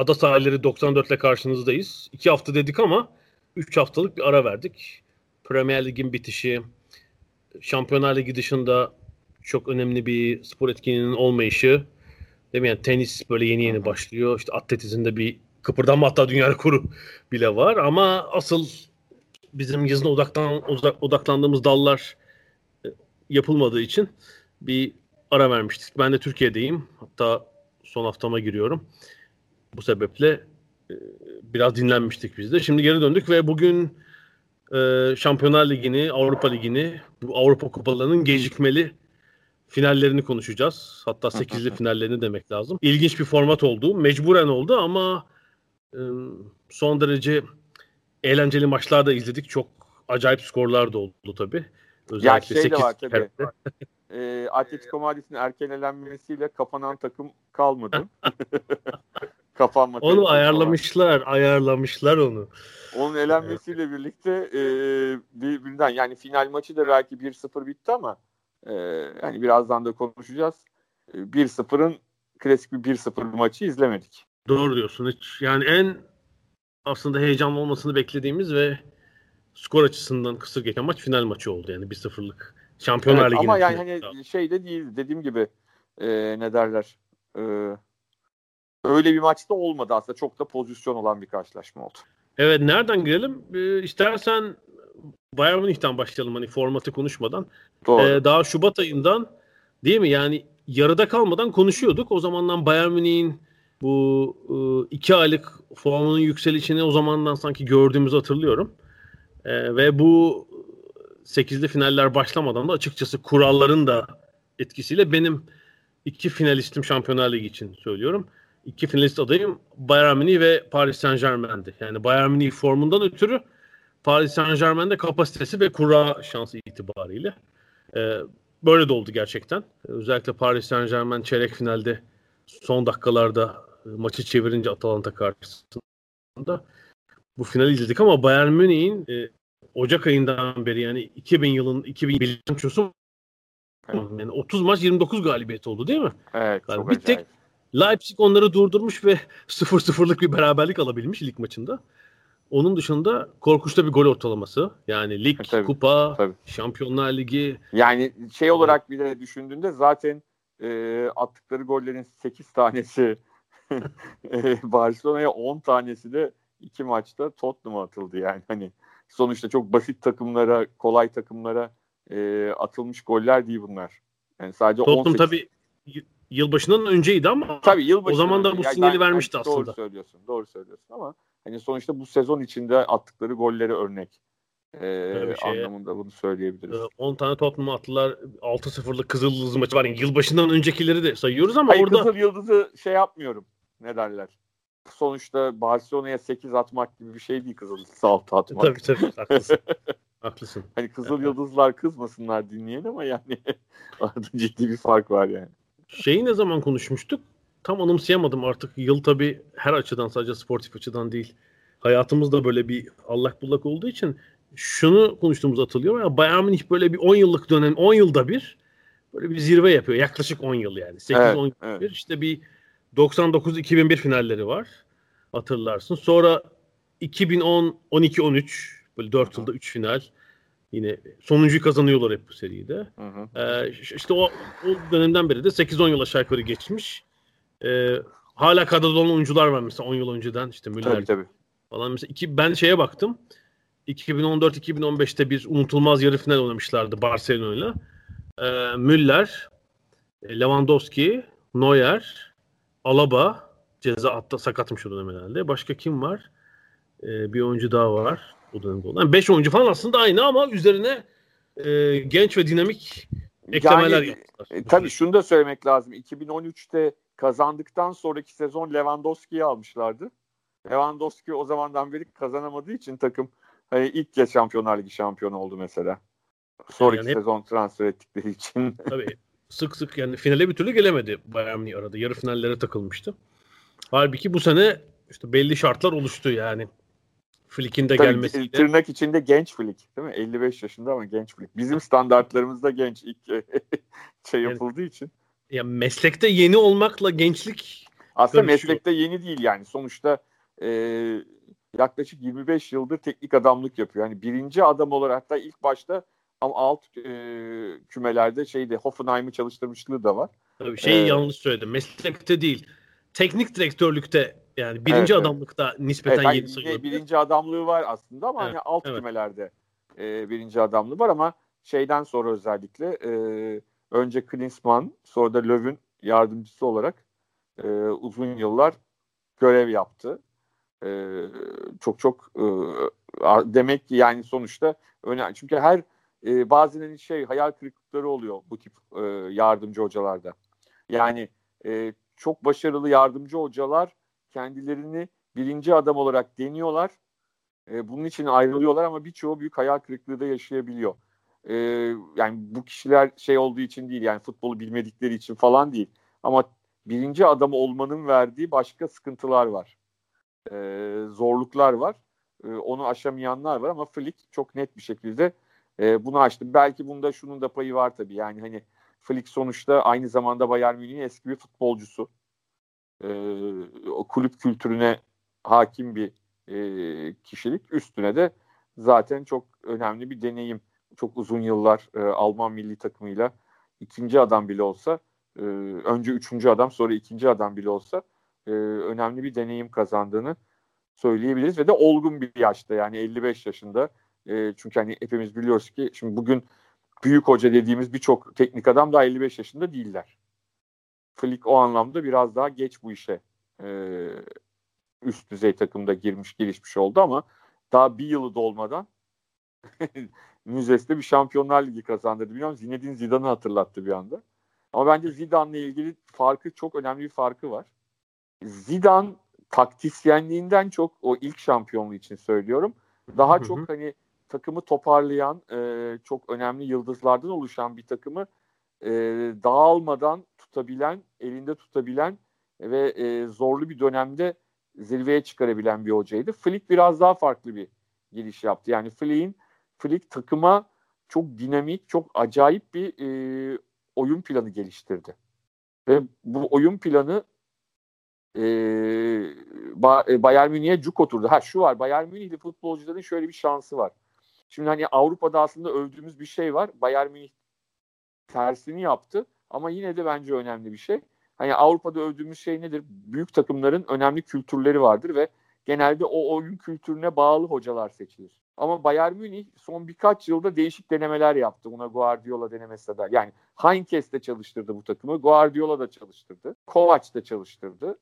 Ada sahilleri 94 ile karşınızdayız. İki hafta dedik ama 3 haftalık bir ara verdik. Premier Lig'in bitişi, Şampiyonlar Ligi dışında çok önemli bir spor etkinliğinin olmayışı. Değil mi? Yani tenis böyle yeni yeni başlıyor. İşte atletizmde bir kıpırdanma hatta dünya rekoru bile var. Ama asıl bizim yazın odaklan, odaklandığımız dallar e, yapılmadığı için bir ara vermiştik. Ben de Türkiye'deyim. Hatta son haftama giriyorum. Bu sebeple e, biraz dinlenmiştik biz de. Şimdi geri döndük ve bugün e, Şampiyonlar Ligi'ni, Avrupa Ligi'ni, bu Avrupa Kupalarının gecikmeli finallerini konuşacağız. Hatta 8'li finallerini demek lazım. İlginç bir format oldu. Mecburen oldu ama e, son derece eğlenceli maçlar da izledik. Çok acayip skorlar da oldu tabii. Özellikle ya şey de var tabii. e, Atletico Madrid'in erken elenmesiyle kapanan takım kalmadı. Kapanma. Onu ayarlamışlar, var. ayarlamışlar onu. Onun elenmesiyle birlikte e, birbirinden yani final maçı da belki 1-0 bitti ama e, yani birazdan da konuşacağız. E, 1-0'ın klasik bir 1-0 maçı izlemedik. Doğru diyorsun. Hiç, yani en aslında heyecanlı olmasını beklediğimiz ve skor açısından kısır geçen maç final maçı oldu yani 1-0'lık. Şampiyonlar evet, Ligi'nin. Ama yani hani şey de değil dediğim gibi e, ne derler e, öyle bir maçta olmadı aslında. Çok da pozisyon olan bir karşılaşma oldu. Evet nereden girelim? Ee, istersen Bayern Münih'ten başlayalım hani formatı konuşmadan. Doğru. Ee, daha Şubat ayından değil mi? Yani yarıda kalmadan konuşuyorduk. O zamandan Bayern Münih'in bu e, iki aylık formunun yükselişini o zamandan sanki gördüğümüzü hatırlıyorum. E, ve bu sekizli finaller başlamadan da açıkçası kuralların da etkisiyle benim iki finalistim Şampiyonlar Ligi için söylüyorum. İki finalist adayım Bayern Münih ve Paris Saint Germain'di. Yani Bayern Münih formundan ötürü Paris Saint Germain'de kapasitesi ve kura şansı itibariyle. E, böyle de oldu gerçekten. Özellikle Paris Saint Germain çeyrek finalde son dakikalarda e, maçı çevirince Atalanta karşısında bu finali izledik ama Bayern Münih'in e, Ocak ayından beri yani 2000 yılın 2000 bilançosu yani 30 maç 29 galibiyet oldu değil mi? Evet. Yani bir tek Leipzig onları durdurmuş ve 0-0'lık bir beraberlik alabilmiş lig maçında. Onun dışında korkunçta bir gol ortalaması. Yani lig, tabii, kupa, tabii. Şampiyonlar Ligi. Yani şey olarak bile düşündüğünde zaten e, attıkları gollerin 8 tanesi e, Barcelona'ya 10 tanesi de iki maçta Tottenham'a atıldı yani. Hani sonuçta çok basit takımlara, kolay takımlara e, atılmış goller değil bunlar. Yani sadece Tottenham 18... tabii yılbaşından önceydi ama tabii yılbaşı o zaman da bu yani sinyali ben, vermişti yani aslında. Doğru söylüyorsun. Doğru söylüyorsun ama hani sonuçta bu sezon içinde attıkları golleri örnek. Ee, şeye, anlamında bunu söyleyebiliriz. 10 e, tane Tottenham attılar. 6-0'lık Kızıl Yıldız maçı var. Yani yılbaşından öncekileri de sayıyoruz ama Hayır, orada... Kızıl Yıldız'ı şey yapmıyorum. Ne derler? Sonuçta Barcelona'ya 8 atmak gibi bir şey değil Kızıl Yıldız'ı 6 atmak. Tabii tabii haklısın. haklısın. Hani Kızıl Yıldızlar kızmasınlar dinleyen ama yani arada ciddi bir fark var yani. Şeyi ne zaman konuşmuştuk? Tam anımsayamadım artık. Yıl tabii her açıdan sadece sportif açıdan değil. Hayatımızda böyle bir allak bullak olduğu için şunu konuştuğumuz hatırlıyor ya Bayern Münih böyle bir 10 yıllık dönem 10 yılda bir böyle bir zirve yapıyor. Yaklaşık 10 yıl yani. 8 evet, 10 yıl evet. bir işte bir 99 2001 finalleri var. Hatırlarsın. Sonra 2010 12 13 böyle 4 yılda 3 final. Yine sonuncuyu kazanıyorlar hep bu seride. Hı hı. Ee, işte o, o dönemden beri de 8-10 yıl aşağı yukarı geçmiş. Ee, hala kadroda olan oyuncular var mesela 10 yıl önceden işte Müller tabii, tabii. falan. Mesela iki, ben şeye baktım. 2014-2015'te bir unutulmaz yarı final oynamışlardı Barcelona'yla. Ee, Müller, Lewandowski, Neuer, Alaba ceza atta sakatmış o dönem herhalde. Başka kim var? Ee, bir oyuncu daha var o dönemde olan. 5 oyuncu falan aslında aynı ama üzerine e, genç ve dinamik eklemeler yani, yaptılar. E, tabii şunu da söylemek lazım. 2013'te kazandıktan sonraki sezon Lewandowski'yi almışlardı. Lewandowski o zamandan beri kazanamadığı için takım hani ilk kez Şampiyonlar Ligi şampiyonu oldu mesela. Sonraki yani sezon transfer ettikleri için. Tabii sık sık yani finale bir türlü gelemedi Bayern Münih arada. Yarı finallere takılmıştı. Halbuki bu sene işte belli şartlar oluştu yani. Flick'in de Tabii, gelmesiyle. Tırnak içinde genç Flick değil mi? 55 yaşında ama genç Flick. Bizim standartlarımızda genç ilk şey yapıldığı yani, için. Ya meslekte yeni olmakla gençlik aslında görüşüyor. meslekte yeni değil yani. Sonuçta e, yaklaşık 25 yıldır teknik adamlık yapıyor. Yani birinci adam olarak da ilk başta ama alt e, kümelerde şeyde Hoffenheim'i çalıştırmışlığı da var. Tabii şeyi ee, yanlış söyledim. Meslekte değil. Teknik direktörlükte yani birinci evet, adamlıkta evet. nispeten evet, yeni sayılır. Birinci adamlığı var aslında ama evet, hani alt evet. kümelerde e, birinci adamlığı var ama şeyden sonra özellikle e, önce Klinsmann sonra da Löw'ün yardımcısı olarak e, uzun yıllar görev yaptı. E, çok çok e, demek ki yani sonuçta önemli. Çünkü her e, bazen hani şey hayal kırıklıkları oluyor bu tip e, yardımcı hocalarda. Yani e, çok başarılı yardımcı hocalar kendilerini birinci adam olarak deniyorlar. E, bunun için ayrılıyorlar ama birçoğu büyük hayal kırıklığı da yaşayabiliyor. E, yani bu kişiler şey olduğu için değil yani futbolu bilmedikleri için falan değil. Ama birinci adam olmanın verdiği başka sıkıntılar var. E, zorluklar var. E, onu aşamayanlar var ama Flick çok net bir şekilde e, bunu açtı. Belki bunda şunun da payı var tabii. Yani hani Flick sonuçta aynı zamanda Bayern Münih'in eski bir futbolcusu. O kulüp kültürüne hakim bir e, kişilik. Üstüne de zaten çok önemli bir deneyim. Çok uzun yıllar e, Alman milli takımıyla ikinci adam bile olsa e, önce üçüncü adam sonra ikinci adam bile olsa e, önemli bir deneyim kazandığını söyleyebiliriz ve de olgun bir yaşta yani 55 yaşında e, çünkü hani hepimiz biliyoruz ki şimdi bugün büyük hoca dediğimiz birçok teknik adam daha 55 yaşında değiller. Flick o anlamda biraz daha geç bu işe e, üst düzey takımda girmiş gelişmiş oldu ama daha bir yılı dolmadan Müzes'te bir Şampiyonlar Ligi kazandırdı. Biliyorum Zinedine Zidane'ı hatırlattı bir anda. Ama bence Zidane'la ilgili farkı çok önemli bir farkı var. Zidane taktisyenliğinden çok o ilk şampiyonluğu için söylüyorum. Daha çok hani takımı toparlayan, e, çok önemli yıldızlardan oluşan bir takımı e, dağılmadan tutabilen, elinde tutabilen ve e, zorlu bir dönemde zirveye çıkarabilen bir hocaydı. Flick biraz daha farklı bir giriş yaptı. Yani Flick'in Flick takıma çok dinamik, çok acayip bir e, oyun planı geliştirdi. Ve bu oyun planı e, Bayern Münih'e cuk oturdu. Ha şu var, Bayern Münih'li futbolcuların şöyle bir şansı var. Şimdi hani Avrupa'da aslında övdüğümüz bir şey var. Bayern Münih tersini yaptı ama yine de bence önemli bir şey. Hani Avrupa'da övdüğümüz şey nedir? Büyük takımların önemli kültürleri vardır ve genelde o oyun kültürüne bağlı hocalar seçilir. Ama Bayern Münih son birkaç yılda değişik denemeler yaptı. Buna Guardiola denemesi de. Yani Heinkes de çalıştırdı bu takımı. Guardiola da çalıştırdı. Kovac da çalıştırdı.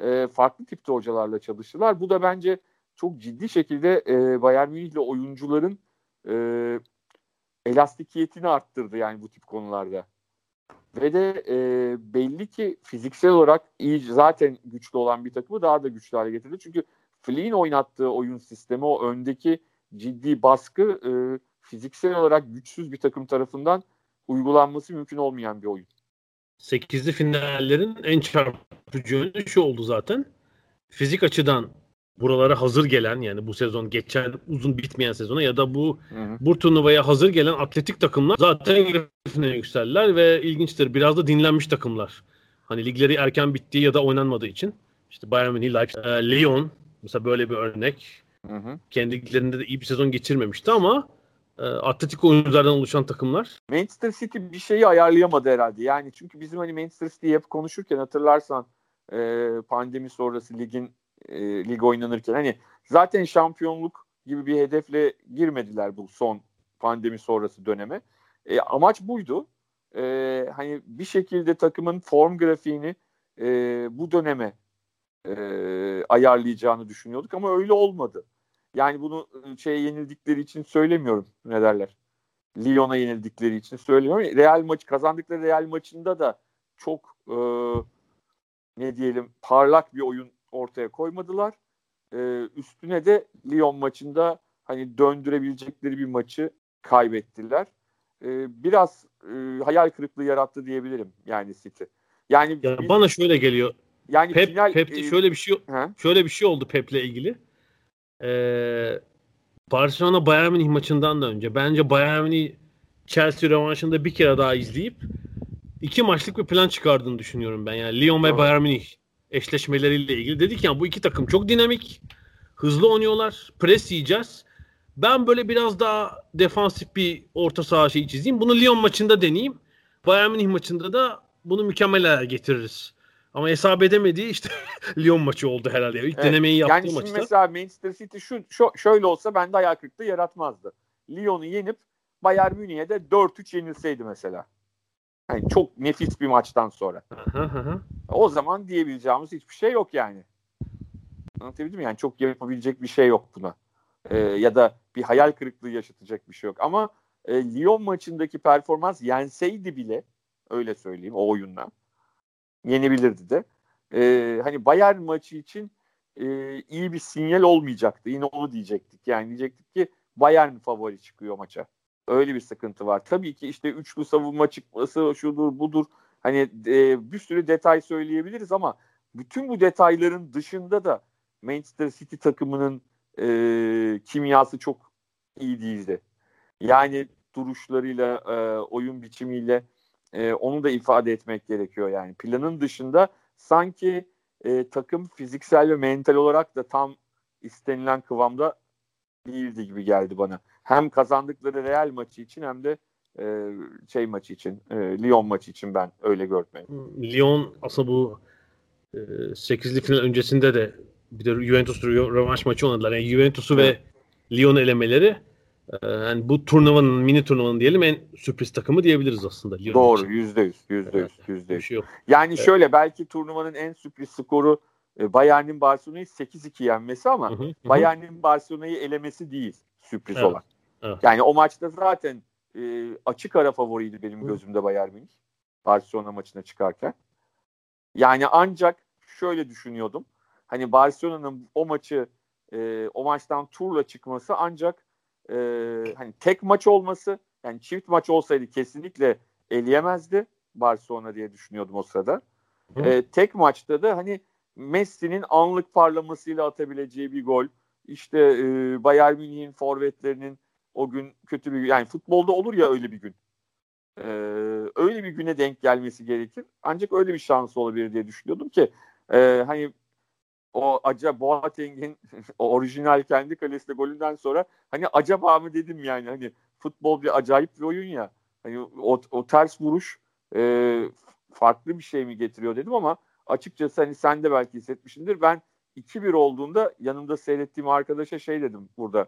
E, farklı tipte hocalarla çalıştılar. Bu da bence çok ciddi şekilde e, Bayern Münih'le oyuncuların e, elastikiyetini arttırdı yani bu tip konularda. Ve de e, belli ki fiziksel olarak iyi zaten güçlü olan bir takımı daha da güçlü hale getirdi. Çünkü Flick'in oynattığı oyun sistemi o öndeki ciddi baskı e, fiziksel olarak güçsüz bir takım tarafından uygulanması mümkün olmayan bir oyun. Sekizli finallerin en çarpıcı yönü şu oldu zaten. Fizik açıdan buralara hazır gelen yani bu sezon geçen uzun bitmeyen sezona ya da bu hı hı. bu turnuvaya hazır gelen atletik takımlar zaten yarı yükseldiler ve ilginçtir biraz da dinlenmiş takımlar. Hani ligleri erken bittiği ya da oynanmadığı için işte Bayern Münih, Leipzig, e, Lyon mesela böyle bir örnek. Hı hı. Kendi liglerinde de iyi bir sezon geçirmemişti ama e, atletik oyunculardan oluşan takımlar. Manchester City bir şeyi ayarlayamadı herhalde. Yani çünkü bizim hani Manchester City'yi hep konuşurken hatırlarsan e, pandemi sonrası ligin e, lig oynanırken hani zaten şampiyonluk gibi bir hedefle girmediler bu son pandemi sonrası döneme. E, amaç buydu. E, hani bir şekilde takımın form grafiğini e, bu döneme e, ayarlayacağını düşünüyorduk ama öyle olmadı. Yani bunu şey yenildikleri için söylemiyorum ne derler. Lyon'a yenildikleri için söylüyorum. Real maçı kazandıkları Real maçında da çok e, ne diyelim parlak bir oyun ortaya koymadılar. E, üstüne de Lyon maçında hani döndürebilecekleri bir maçı kaybettiler. E, biraz e, hayal kırıklığı yarattı diyebilirim yani City. Yani ya biz, bana şöyle geliyor. Yani Pep, final Pep'te e, şöyle bir şey he? şöyle bir şey oldu Pep'le ilgili. Ee, Barcelona Bayern Münih maçından da önce bence Bayern Münih Chelsea rövanşında bir kere daha izleyip iki maçlık bir plan çıkardığını düşünüyorum ben. Yani Lyon ve Bayern Münih eşleşmeleriyle ilgili. Dedik ya bu iki takım çok dinamik. Hızlı oynuyorlar. Pres yiyeceğiz. Ben böyle biraz daha defansif bir orta saha şeyi çizeyim. Bunu Lyon maçında deneyeyim. Bayern Münih maçında da bunu mükemmel getiririz. Ama hesap edemediği işte Lyon maçı oldu herhalde. İlk evet. denemeyi yaptığı yani maçta. Yani mesela Manchester City şu, şu şöyle olsa bende ayak kırıklığı yaratmazdı. Lyon'u yenip Bayern Münih'e de 4-3 yenilseydi mesela. Yani çok nefis bir maçtan sonra. o zaman diyebileceğimiz hiçbir şey yok yani. Anlatabildim mi? Yani çok yapabilecek bir şey yok buna. Ee, ya da bir hayal kırıklığı yaşatacak bir şey yok. Ama e, Lyon maçındaki performans yenseydi bile öyle söyleyeyim o oyunla yenebilirdi de. Ee, hani Bayern maçı için e, iyi bir sinyal olmayacaktı. Yine onu diyecektik. Yani diyecektik ki Bayern favori çıkıyor maça. Öyle bir sıkıntı var. Tabii ki işte üçlü savunma çıkması şudur budur. Hani e, bir sürü detay söyleyebiliriz ama bütün bu detayların dışında da Manchester City takımının e, kimyası çok iyi değildi. Yani duruşlarıyla, e, oyun biçimiyle e, onu da ifade etmek gerekiyor yani. Planın dışında sanki e, takım fiziksel ve mental olarak da tam istenilen kıvamda değildi gibi geldi bana. Hem kazandıkları Real maçı için hem de e, şey maçı için, e, Lyon maçı için ben öyle gördüm. Lyon aslında bu e, 8'li final öncesinde de bir de Juventus rövanş maçı oynadılar. Yani Juventus'u ve Lyon elemeleri ee, yani bu turnuvanın mini turnuvanın diyelim en sürpriz takımı diyebiliriz aslında. Lyon Doğru yüzde yüz yüzde yüz yüzde yüz. Şey yani evet. şöyle belki turnuvanın en sürpriz skoru e, Bayern'in Barcelona'yı 8-2 yenmesi ama hı hı, Bayern'in Barcelona'yı elemesi değil sürpriz evet. olan. Evet. Yani o maçta zaten e, açık ara favoriydi benim gözümde Bayern Münih. Barcelona maçına çıkarken. Yani ancak şöyle düşünüyordum. Hani Barcelona'nın o maçı e, o maçtan turla çıkması ancak e, hani tek maç olması yani çift maç olsaydı kesinlikle eleyemezdi Barcelona diye düşünüyordum o sırada. E, tek maçta da hani Messi'nin anlık parlamasıyla atabileceği bir gol. İşte e, Bayern Münih'in forvetlerinin o gün kötü bir yani futbolda olur ya öyle bir gün. Ee, öyle bir güne denk gelmesi gerekir. Ancak öyle bir şansı olabilir diye düşünüyordum ki e, hani o acaba Boateng'in o orijinal kendi kalesinde golünden sonra hani acaba mı dedim yani hani futbol bir acayip bir oyun ya. Hani o, o ters vuruş e, farklı bir şey mi getiriyor dedim ama açıkçası hani sen de belki hissetmişsindir. Ben 2-1 olduğunda yanımda seyrettiğim arkadaşa şey dedim burada.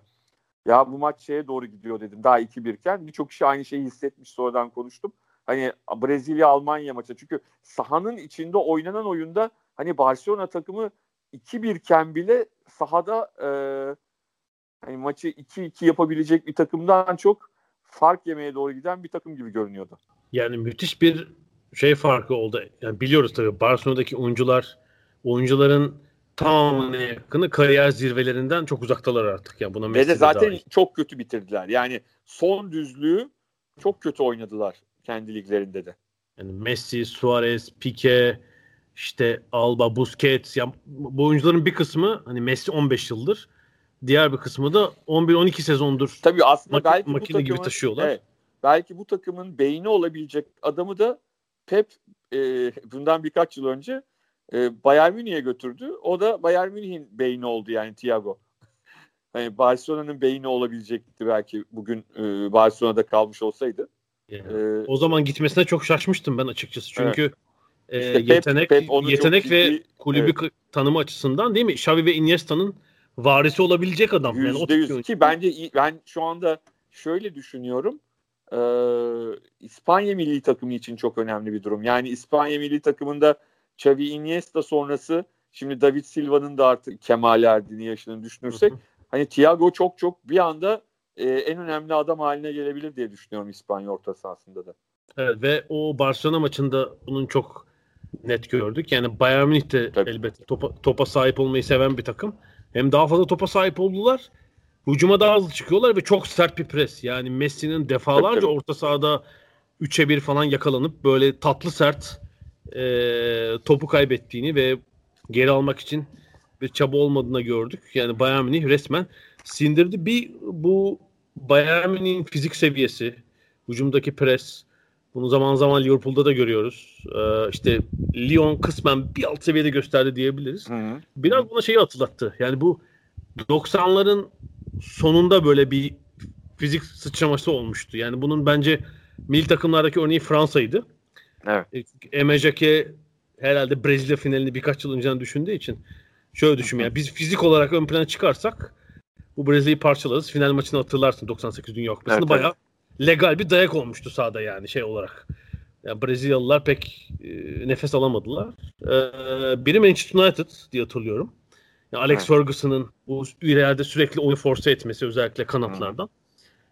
Ya bu maç şeye doğru gidiyor dedim daha 2-1 iken. Birçok kişi aynı şeyi hissetmiş sonradan konuştum. Hani Brezilya Almanya maçı. Çünkü sahanın içinde oynanan oyunda hani Barcelona takımı 2-1 iken bile sahada e, hani maçı 2-2 yapabilecek bir takımdan çok fark yemeye doğru giden bir takım gibi görünüyordu. Yani müthiş bir şey farkı oldu. Yani biliyoruz tabii Barcelona'daki oyuncular oyuncuların tamamına yakını kariyer zirvelerinden çok uzaktalar artık. Yani buna Ve de zaten dahil. çok kötü bitirdiler. Yani son düzlüğü çok kötü oynadılar kendi liglerinde de. Yani Messi, Suarez, Pique, işte Alba, Busquets ya bu oyuncuların bir kısmı hani Messi 15 yıldır diğer bir kısmı da 11-12 sezondur. Tabii aslında mak- belki makine bu takımın, gibi taşıyorlar. Evet, belki bu takımın beyni olabilecek adamı da Pep e, bundan birkaç yıl önce e, Bayern Münih'e götürdü. O da Bayern Münih'in beyni oldu yani Thiago. hani Barcelona'nın beyni olabilecekti belki bugün e, Barcelona'da kalmış olsaydı. Yani, ee, o zaman gitmesine çok şaşmıştım ben açıkçası. Çünkü evet e, yetenek Pep, Pep yetenek ve ciddi, kulübü evet. tanımı açısından değil mi? Xavi ve Iniesta'nın varisi olabilecek adam. Yüzde yani yüz ki bence ben şu anda şöyle düşünüyorum. Ee, İspanya milli takımı için çok önemli bir durum. Yani İspanya milli takımında Xavi Iniesta sonrası şimdi David Silva'nın da artık kemale erdiğini yaşını düşünürsek hani Thiago çok çok bir anda e, en önemli adam haline gelebilir diye düşünüyorum İspanya orta sahasında da. Evet ve o Barcelona maçında bunun çok net gördük. Yani Bayern Münih de Tabii. elbette topa, topa sahip olmayı seven bir takım. Hem daha fazla topa sahip oldular. Hücuma daha hızlı çıkıyorlar ve çok sert bir pres. Yani Messi'nin defalarca tabii, orta sahada 3'e 1 falan yakalanıp böyle tatlı sert e, topu kaybettiğini ve geri almak için bir çaba olmadığını gördük. Yani Bayern Münih resmen sindirdi. Bir bu Bayern Münih'in fizik seviyesi, hücumdaki pres, bunu zaman zaman Liverpool'da da görüyoruz. Ee, işte Lyon kısmen bir alt seviyede gösterdi diyebiliriz. Hı hı. Biraz buna şeyi hatırlattı. Yani bu 90'ların sonunda böyle bir fizik sıçraması olmuştu. Yani bunun bence milli takımlardaki örneği Fransa'ydı. Evet. E, Emejake herhalde Brezilya finalini birkaç yıl önceden düşündüğü için şöyle düşün yani biz fizik olarak ön plana çıkarsak bu Brezilya'yı parçalarız. Final maçını hatırlarsın 98 Dünya Kupası'nda evet, bayağı legal bir dayak olmuştu sahada yani şey olarak. Yani Brezilyalılar pek e, nefes alamadılar. E, biri Manchester United diye hatırlıyorum. Yani Alex evet. Ferguson'ın bu ileride sürekli oyun force etmesi özellikle kanatlardan.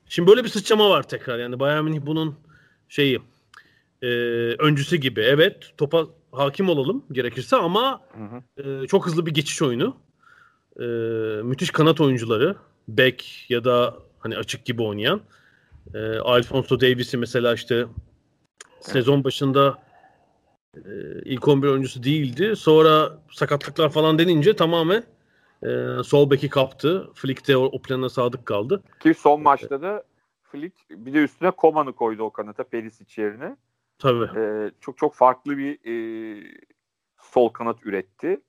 Şimdi böyle bir sıçrama var tekrar. Yani Bayern Münih bunun şeyi e, öncüsü gibi. Evet topa hakim olalım gerekirse ama hı hı. E, çok hızlı bir geçiş oyunu. E, müthiş kanat oyuncuları. Beck ya da hani açık gibi oynayan. E, Alfonso Davis'i mesela işte sezon başında e, ilk 11 oyuncusu değildi. Sonra sakatlıklar falan denince tamamen e, sol beki kaptı. Flick de o, o plana sadık kaldı. Ki son maçta da Flick bir de üstüne Koman'ı koydu o kanata Perisic yerine. Tabii. E, çok çok farklı bir e, sol kanat üretti.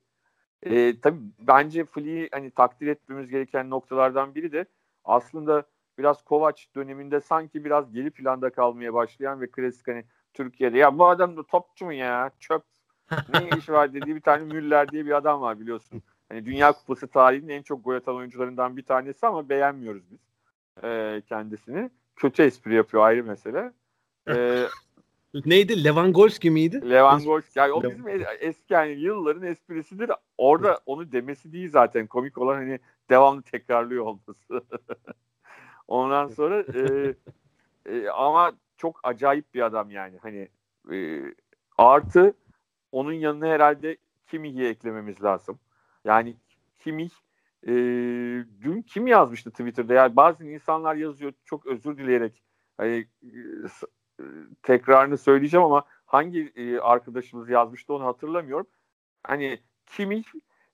E, tabii bence Flick'i hani takdir etmemiz gereken noktalardan biri de aslında biraz Kovac döneminde sanki biraz geri planda kalmaya başlayan ve klasik hani Türkiye'de ya bu adam da topçu mu ya çöp ne iş var dediği bir tane Müller diye bir adam var biliyorsun. Hani Dünya Kupası tarihinin en çok gol atan oyuncularından bir tanesi ama beğenmiyoruz biz e, kendisini. Kötü espri yapıyor ayrı mesele. E, Neydi? Lewandowski miydi? Lewandowski. Yani o bizim eski yani yılların esprisidir. Orada onu demesi değil zaten. Komik olan hani devamlı tekrarlıyor olması. Ondan sonra e, e, ama çok acayip bir adam yani. Hani e, artı onun yanına herhalde Kimih'i eklememiz lazım. Yani Kimih e, dün kim yazmıştı Twitter'da? Yani bazı insanlar yazıyor çok özür dileyerek hani e, tekrarını söyleyeceğim ama hangi e, arkadaşımız yazmıştı onu hatırlamıyorum. Hani Kimih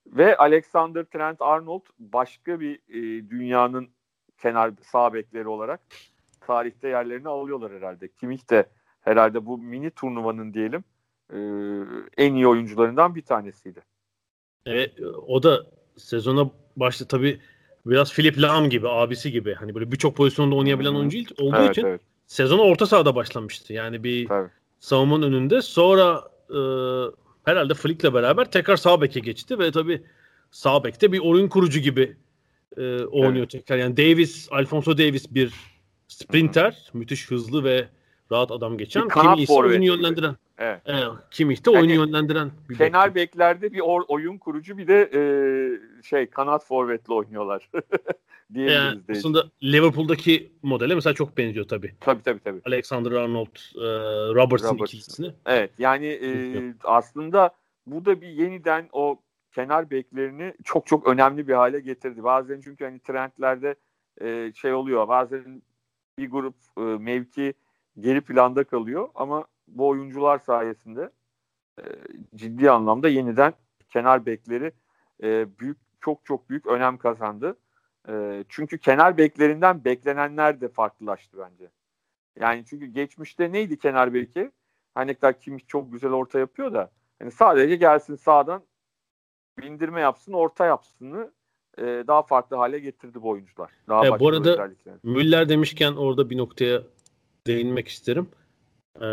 ve Alexander Trent Arnold başka bir e, dünyanın kenar sağ bekleri olarak tarihte yerlerini alıyorlar herhalde. Kimih de herhalde bu mini turnuvanın diyelim e, en iyi oyuncularından bir tanesiydi. Evet o da sezona başta tabii biraz Philip Lahm gibi abisi gibi hani böyle birçok pozisyonda oynayabilen oyuncu olduğu evet, için evet. Sezona orta sahada başlamıştı. Yani bir tabii. savunmanın önünde sonra e, herhalde Flick'le beraber tekrar sağ beke geçti ve tabii sağ bekte bir oyun kurucu gibi e, oynuyor evet. tekrar. Yani Davis, Alfonso Davis bir sprinter, Hı-hı. müthiş hızlı ve rahat adam geçen. Kimi ise oyunu yönlendiren. Evet. evet. Kimi işte oyunu yani, yönlendiren. Bir kenar bekliyor. beklerde bir or, oyun kurucu bir de e, şey kanat forvetle oynuyorlar. yani aslında Liverpool'daki modele mesela çok benziyor tabii. Tabii tabii tabii. Alexander Arnold, e, Robertson, Robertson ikilisini. Evet yani e, aslında bu da bir yeniden o kenar beklerini çok çok önemli bir hale getirdi. Bazen çünkü hani trendlerde e, şey oluyor. Bazen bir grup e, mevki geri planda kalıyor ama bu oyuncular sayesinde e, ciddi anlamda yeniden kenar bekleri e, büyük çok çok büyük önem kazandı. E, çünkü kenar beklerinden beklenenler de farklılaştı bence. Yani çünkü geçmişte neydi kenar beki? Hani kadar kim çok güzel orta yapıyor da hani sadece gelsin sağdan bindirme yapsın, orta yapsını e, daha farklı hale getirdi bu oyuncular. Daha e, bu arada Müller demişken orada bir noktaya değinmek isterim. Ee,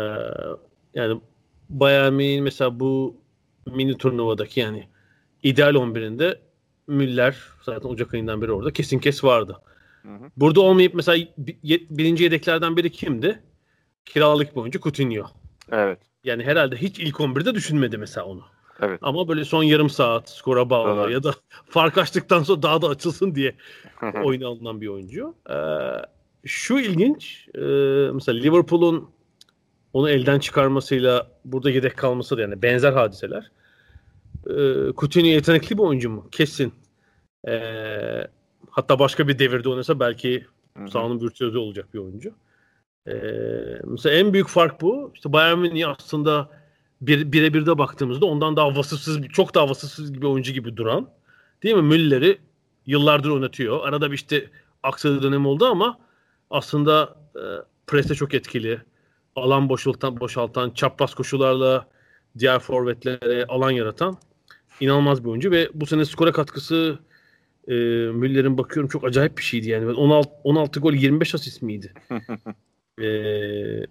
yani Bayern Münih mesela bu mini turnuvadaki yani ideal 11'inde Müller zaten Ocak ayından beri orada kesin kes vardı. Hı hı. Burada olmayıp mesela birinci yedeklerden biri kimdi? Kiralık bir oyuncu Coutinho. Evet. Yani herhalde hiç ilk 11'de düşünmedi mesela onu. Evet. Ama böyle son yarım saat skora bağlı evet. ya da fark açtıktan sonra daha da açılsın diye oyuna alınan bir oyuncu. Ee, şu ilginç. E, mesela Liverpool'un onu elden çıkarmasıyla burada yedek kalması da yani benzer hadiseler. E, Coutinho yetenekli bir oyuncu mu? Kesin. E, hatta başka bir devirde oynasa belki sahanın virtüözü olacak bir oyuncu. E, mesela en büyük fark bu. İşte Bayern Münih aslında bir, birebir de baktığımızda ondan daha vasıfsız, çok daha vasıfsız gibi oyuncu gibi duran. Değil mi? Müller'i yıllardır oynatıyor. Arada bir işte aksadığı dönem oldu ama aslında e, preste çok etkili. Alan boşaltan, boşaltan, çapraz koşularla diğer forvetlere alan yaratan inanılmaz bir oyuncu ve bu sene skora katkısı e, Müller'in bakıyorum çok acayip bir şeydi yani. 16, 16 gol 25 asist miydi? e,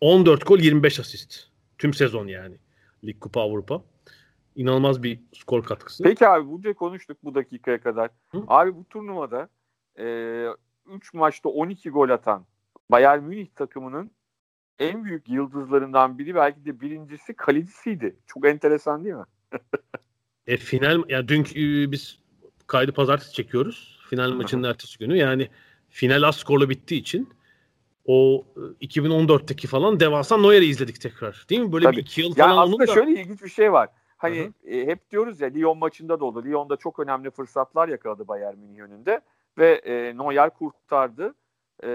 14 gol 25 asist. Tüm sezon yani. Lig Kupa Avrupa. İnanılmaz bir skor katkısı. Peki abi bunca konuştuk bu dakikaya kadar. Hı? Abi bu turnuvada e, 3 maçta 12 gol atan Bayern Münih takımının en büyük yıldızlarından biri belki de birincisi kalecisiydi. Çok enteresan değil mi? e, final ya dün e, biz kaydı pazartesi çekiyoruz. Final maçının ertesi günü. Yani final az skorla bittiği için o 2014'teki falan devasa Neuer'i izledik tekrar. Değil mi? Böyle Tabii. bir iki yıl falan yani aslında da... şöyle ilginç bir şey var. Hani e, hep diyoruz ya Lyon maçında da oldu. Lyon'da çok önemli fırsatlar yakaladı Bayern Münih önünde ve e, Neuer kurtardı. E,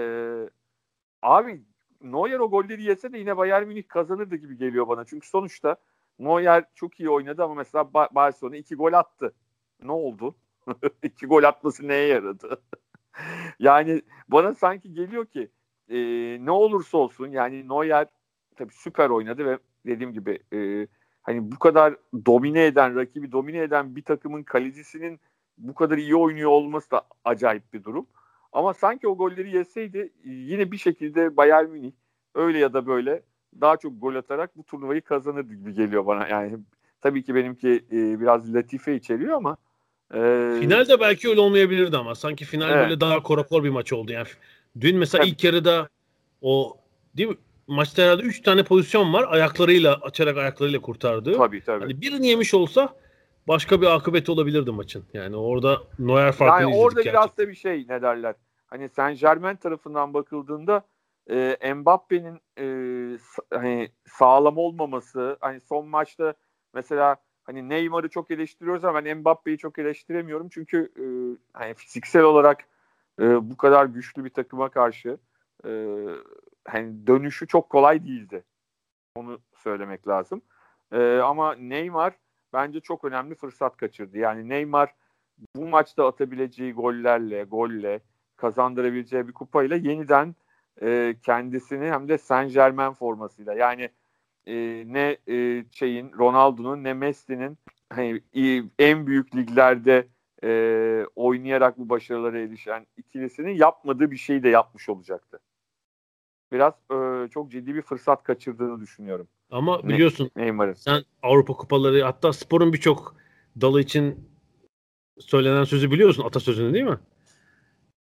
abi Neuer o golleri yese de yine Bayern Münih kazanırdı gibi geliyor bana. Çünkü sonuçta Neuer çok iyi oynadı ama mesela ba- Barcelona iki gol attı. Ne oldu? iki gol atması neye yaradı? yani bana sanki geliyor ki e, ne olursa olsun yani Neuer tabii süper oynadı ve dediğim gibi e, hani bu kadar domine eden, rakibi domine eden bir takımın kalecisinin bu kadar iyi oynuyor olması da acayip bir durum. Ama sanki o golleri yeseydi yine bir şekilde Bayern Münih öyle ya da böyle daha çok gol atarak bu turnuvayı kazanırdı gibi geliyor bana. Yani tabii ki benimki e, biraz latife içeriyor ama e, Finalde belki öyle olmayabilirdi ama sanki final evet. böyle daha korakor bir maç oldu yani. Dün mesela evet. ilk yarıda o değil mi? Maçta herhalde 3 tane pozisyon var. Ayaklarıyla açarak ayaklarıyla kurtardı. Tabii tabii. Hani birini yemiş olsa başka bir akıbeti olabilirdi maçın. Yani orada Neuer farkını yani orada gerçekten. biraz da bir şey ne derler. Hani Saint Germain tarafından bakıldığında e, Mbappe'nin e, hani sağlam olmaması hani son maçta mesela hani Neymar'ı çok eleştiriyoruz ama ben Mbappe'yi çok eleştiremiyorum çünkü e, hani fiziksel olarak e, bu kadar güçlü bir takıma karşı e, hani dönüşü çok kolay değildi. Onu söylemek lazım. E, ama Neymar bence çok önemli fırsat kaçırdı. Yani Neymar bu maçta atabileceği gollerle, golle kazandırabileceği bir kupayla yeniden e, kendisini hem de Saint Germain formasıyla yani e, ne e, şeyin Ronaldo'nun ne Messi'nin hani, en büyük liglerde e, oynayarak bu başarılara erişen ikilisinin yapmadığı bir şeyi de yapmış olacaktı. Biraz e, çok ciddi bir fırsat kaçırdığını düşünüyorum. Ama biliyorsun Neymar'ın. sen Avrupa kupaları hatta sporun birçok dalı için söylenen sözü biliyorsun atasözünü değil mi?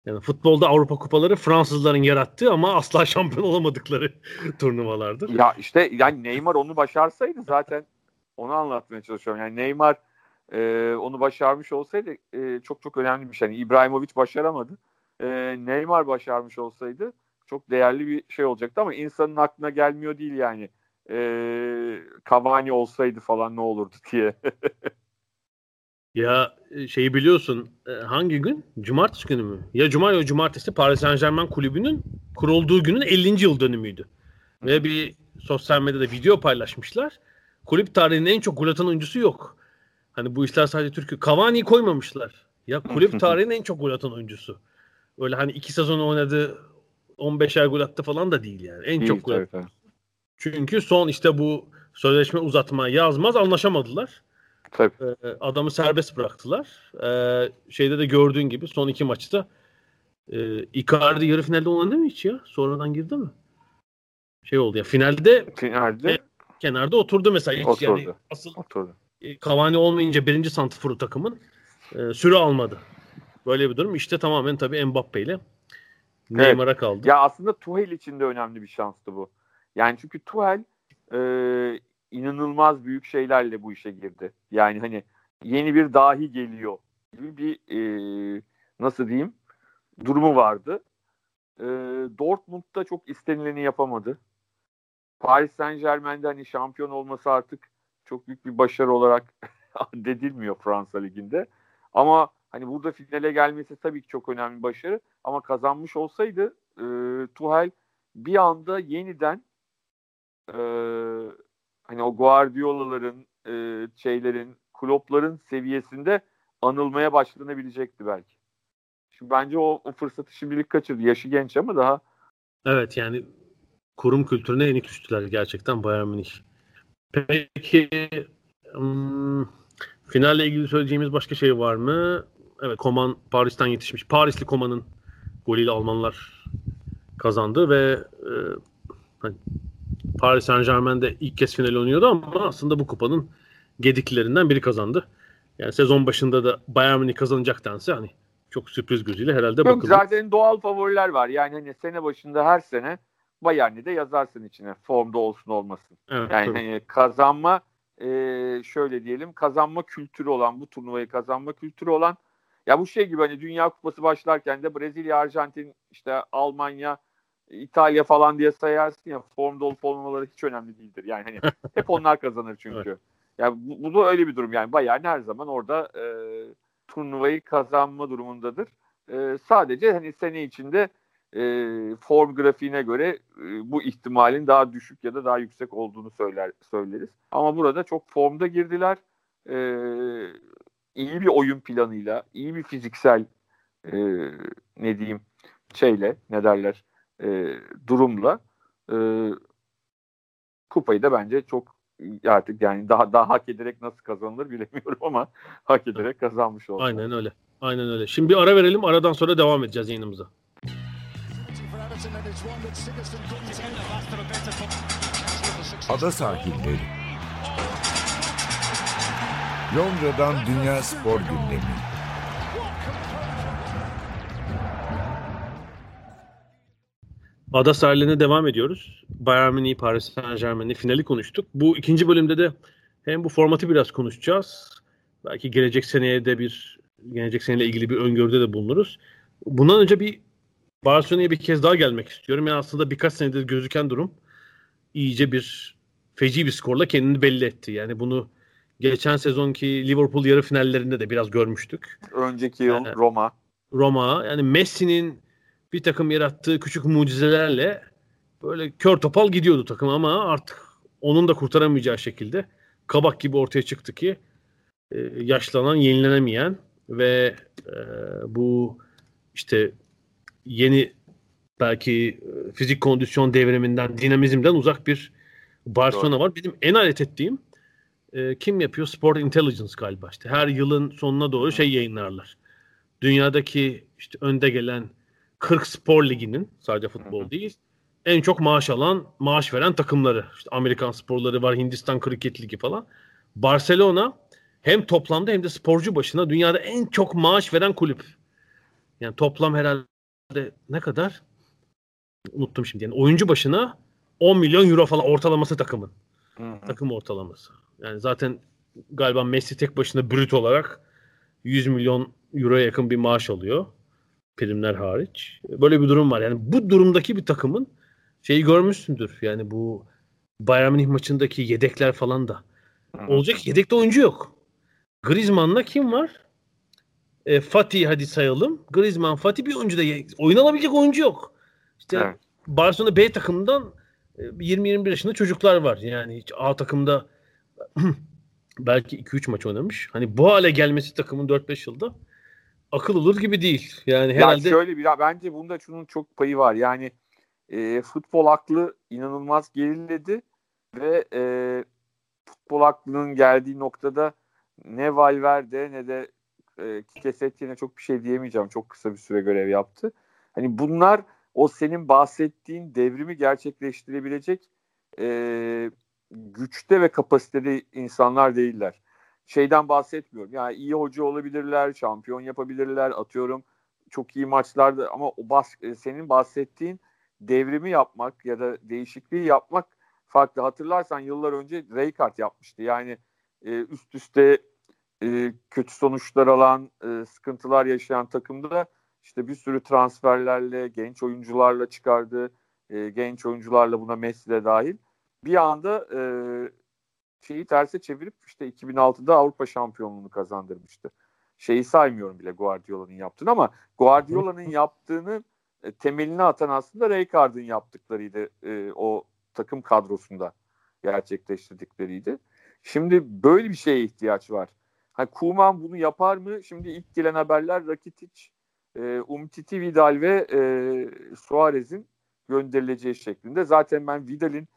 Yani futbolda Avrupa kupaları Fransızların yarattığı ama asla şampiyon olamadıkları turnuvalardır. Ya işte yani Neymar onu başarsaydı zaten onu anlatmaya çalışıyorum. Yani Neymar e, onu başarmış olsaydı e, çok çok önemli bir şey. Yani İbrahimovic başaramadı. E, Neymar başarmış olsaydı çok değerli bir şey olacaktı ama insanın aklına gelmiyor değil yani. E, Cavani olsaydı falan ne olurdu diye. ya e, şeyi biliyorsun e, hangi gün? Cumartesi günü mü? Ya cuma ya cumartesi Paris Saint Germain kulübünün kurulduğu günün 50. yıl dönümüydü. Ve bir sosyal medyada video paylaşmışlar. Kulüp tarihinin en çok gol atan oyuncusu yok. Hani bu işler sadece Türkiye. Cavani'yi koymamışlar. Ya kulüp tarihinin en çok gol atan oyuncusu. Öyle hani iki sezon oynadı 15'er gol attı falan da değil yani. En değil, çok gol attı. Çünkü son işte bu sözleşme uzatma yazmaz anlaşamadılar. Tabii. Ee, adamı serbest bıraktılar. Ee, şeyde de gördüğün gibi son iki maçta e, Icardi yarı finalde oynadı mı hiç ya? Sonradan girdi mi? Şey oldu ya finalde finalde e, kenarda oturdu mesela. Hiç oturdu. Yani asıl oturdu. E, Cavani olmayınca birinci santiforu takımın e, süre almadı. Böyle bir durum. İşte tamamen tabii Mbappe ile Neymar'a kaldı. Ya aslında Tuhel için de önemli bir şanstı bu. Yani çünkü Tuhel e, inanılmaz büyük şeylerle bu işe girdi. Yani hani yeni bir dahi geliyor gibi bir e, nasıl diyeyim durumu vardı. E, Dortmund'da çok istenileni yapamadı. Paris Saint Germain'de hani şampiyon olması artık çok büyük bir başarı olarak dedilmiyor Fransa Ligi'nde. Ama hani burada finale gelmesi tabii ki çok önemli bir başarı. Ama kazanmış olsaydı e, Tuchel bir anda yeniden e, hani o Guardiola'ların e, şeylerin Klopp'ların seviyesinde anılmaya başlanabilecekti belki. Şimdi bence o, o fırsatı şimdilik kaçırdı. Yaşı genç ama daha Evet yani kurum kültürüne yenik düştüler gerçekten Bayern Münih. Peki um, finalle ilgili söyleyeceğimiz başka şey var mı? Evet Koman Paris'ten yetişmiş. Parisli Koman'ın golüyle Almanlar kazandı ve e, hani Paris Saint Germain'de ilk kez final oynuyordu ama aslında bu kupanın gediklerinden biri kazandı. Yani sezon başında da Bayern Münih kazanacaktansa hani çok sürpriz gözüyle herhalde Yok, bakıldı. Zaten doğal favoriler var. Yani hani sene başında her sene Bayern'i de yazarsın içine. Formda olsun olmasın. Evet, yani hani kazanma e, şöyle diyelim kazanma kültürü olan bu turnuvayı kazanma kültürü olan ya bu şey gibi hani Dünya Kupası başlarken de Brezilya, Arjantin, işte Almanya, İtalya falan diye sayarsın ya formda olup olmamaları hiç önemli değildir. Yani hani hep onlar kazanır çünkü. Evet. Yani bu, bu da öyle bir durum yani Bayern her zaman orada e, turnuvayı kazanma durumundadır. E, sadece hani sene içinde e, form grafiğine göre e, bu ihtimalin daha düşük ya da daha yüksek olduğunu söyler söyleriz. Ama burada çok formda girdiler. E, iyi bir oyun planıyla, iyi bir fiziksel e, ne diyeyim şeyle ne derler e, durumla e, kupayı da bence çok artık yani daha daha hak ederek nasıl kazanılır bilemiyorum ama hak ederek kazanmış oldu. Aynen öyle. Aynen öyle. Şimdi bir ara verelim. Aradan sonra devam edeceğiz yayınımıza. Ada sahilleri. Londra'dan Dünya Spor Gündemi. Ada sahillerine devam ediyoruz. Bayern Münih, Paris Saint Germain'i finali konuştuk. Bu ikinci bölümde de hem bu formatı biraz konuşacağız. Belki gelecek seneye de bir gelecek seneyle ilgili bir öngörüde de bulunuruz. Bundan önce bir Barcelona'ya bir kez daha gelmek istiyorum. Yani aslında birkaç senedir gözüken durum iyice bir feci bir skorla kendini belli etti. Yani bunu geçen sezonki Liverpool yarı finallerinde de biraz görmüştük. Önceki yıl Evet. Roma. Roma yani Messi'nin bir takım yarattığı küçük mucizelerle böyle kör topal gidiyordu takım ama artık onun da kurtaramayacağı şekilde kabak gibi ortaya çıktı ki e, yaşlanan, yenilenemeyen ve e, bu işte yeni belki e, fizik kondisyon devriminden, dinamizmden uzak bir Barcelona var. Benim en alet ettiğim e, kim yapıyor? Sport Intelligence galiba işte. Her yılın sonuna doğru şey yayınlarlar. Dünyadaki işte önde gelen 40 spor liginin sadece futbol değil en çok maaş alan, maaş veren takımları. İşte Amerikan sporları var, Hindistan Kriket Ligi falan. Barcelona hem toplamda hem de sporcu başına dünyada en çok maaş veren kulüp. Yani toplam herhalde ne kadar? Unuttum şimdi. Yani oyuncu başına 10 milyon euro falan ortalaması takımın. Hı hı. Takım ortalaması. Yani zaten galiba Messi tek başına brüt olarak 100 milyon euroya yakın bir maaş alıyor. Primler hariç. Böyle bir durum var. Yani bu durumdaki bir takımın şeyi görmüşsündür. Yani bu Bayern Münih maçındaki yedekler falan da. Olacak yedekte oyuncu yok. Griezmann'la kim var? E, Fatih hadi sayalım. Griezmann, Fatih bir oyuncu da oyun alabilecek oyuncu yok. İşte Evet. Barcelona B takımından e, 20-21 yaşında çocuklar var. Yani hiç A takımda belki 2-3 maç oynamış. Hani bu hale gelmesi takımın 4-5 yılda akıl olur gibi değil. Yani Ya herhalde şöyle bir bence bunda şunun çok payı var. Yani e, futbol aklı inanılmaz geriledi ve e, futbol aklının geldiği noktada ne Valverde ne de e, Kike Setyen'e çok bir şey diyemeyeceğim. Çok kısa bir süre görev yaptı. Hani bunlar o senin bahsettiğin devrimi gerçekleştirebilecek e, güçte ve kapasitede insanlar değiller. Şeyden bahsetmiyorum. Yani iyi hoca olabilirler, şampiyon yapabilirler, atıyorum çok iyi maçlarda ama o bas, e, senin bahsettiğin devrimi yapmak ya da değişikliği yapmak farklı. Hatırlarsan yıllar önce Raykart yapmıştı. Yani e, üst üste e, kötü sonuçlar alan, e, sıkıntılar yaşayan takımda işte bir sürü transferlerle, genç oyuncularla çıkardı. E, genç oyuncularla buna Messi de dahil. Bir anda e, şeyi terse çevirip işte 2006'da Avrupa şampiyonluğunu kazandırmıştı. Şeyi saymıyorum bile Guardiola'nın yaptığını ama Guardiola'nın yaptığını e, temelini atan aslında Rijkaard'ın yaptıklarıydı e, o takım kadrosunda gerçekleştirdikleriydi. Şimdi böyle bir şeye ihtiyaç var. Hani Kuman bunu yapar mı? Şimdi ilk gelen haberler Rakitic, e, Umtiti Vidal ve e, Suarez'in gönderileceği şeklinde. Zaten ben Vidal'in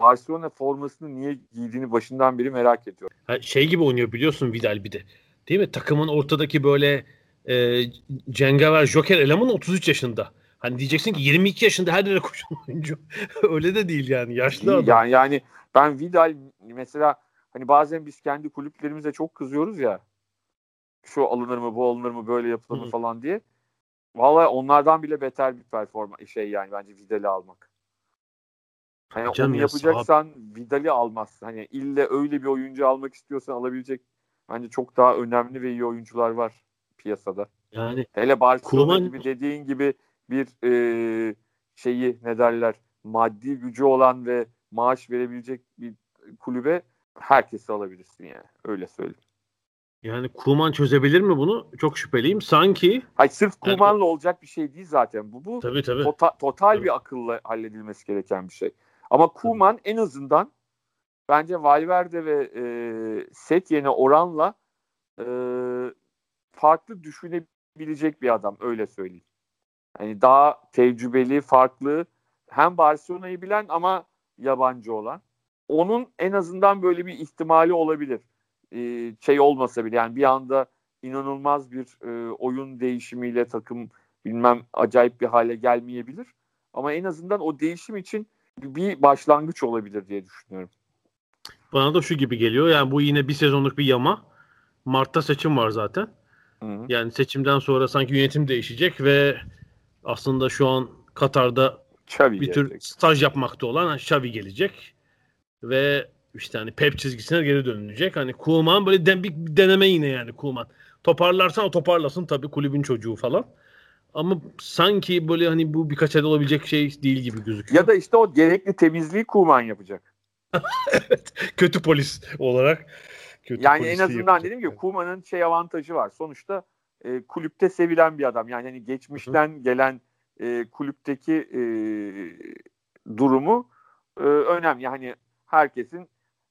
Barcelona formasını niye giydiğini başından beri merak ediyorum. Ha, şey gibi oynuyor biliyorsun Vidal bir de. Değil mi? Takımın ortadaki böyle e, cengaver Joker eleman 33 yaşında. Hani diyeceksin ki 22 yaşında her yere koşan oyuncu. Öyle de değil yani. Yaşlı adam. Yani, yani ben Vidal mesela hani bazen biz kendi kulüplerimize çok kızıyoruz ya. Şu alınır mı, bu alınır mı, böyle yapılır mı falan diye. Vallahi onlardan bile beter bir performa şey yani bence Vidal'i almak. Hani Canım onu ya, yapacaksan sağ... Vidal'i almazsın. Hani ille öyle bir oyuncu almak istiyorsan alabilecek bence çok daha önemli ve iyi oyuncular var piyasada. Yani hele Barcelona Kuman... gibi dediğin gibi bir e, şeyi ne derler maddi gücü olan ve maaş verebilecek bir kulübe herkesi alabilirsin yani. Öyle söyleyeyim. Yani Kuman çözebilir mi bunu? Çok şüpheliyim. Sanki Hayır sırf Kuman'la yani, olacak bir şey değil zaten. Bu bu tabii, tabii. Tota, total tabii. bir akılla halledilmesi gereken bir şey. Ama Kuman en azından bence Valverde ve e, Setyen'e oranla e, farklı düşünebilecek bir adam öyle söyleyeyim. Hani daha tecrübeli, farklı hem Barcelona'yı bilen ama yabancı olan. Onun en azından böyle bir ihtimali olabilir. Ee, şey olmasa bile yani bir anda inanılmaz bir e, oyun değişimiyle takım bilmem acayip bir hale gelmeyebilir. Ama en azından o değişim için bir başlangıç olabilir diye düşünüyorum. Bana da şu gibi geliyor. Yani bu yine bir sezonluk bir yama. Mart'ta seçim var zaten. Hı hı. Yani seçimden sonra sanki yönetim değişecek ve aslında şu an Katar'da Xavi bir tür staj yapmakta olan Xavi gelecek. Ve işte hani Pep çizgisine geri dönülecek. Hani Kuman böyle den, bir deneme yine yani Kuman. Toparlarsan o toparlasın tabii kulübün çocuğu falan. Ama sanki böyle hani bu birkaç ay olabilecek şey değil gibi gözüküyor. Ya da işte o gerekli temizliği Kuman yapacak. evet. Kötü polis olarak. Kötü yani en azından yapacak. dedim ki Kuman'ın şey avantajı var. Sonuçta e, kulüpte sevilen bir adam. Yani hani geçmişten Hı. gelen e, kulüpteki e, durumu e, önemli. Yani herkesin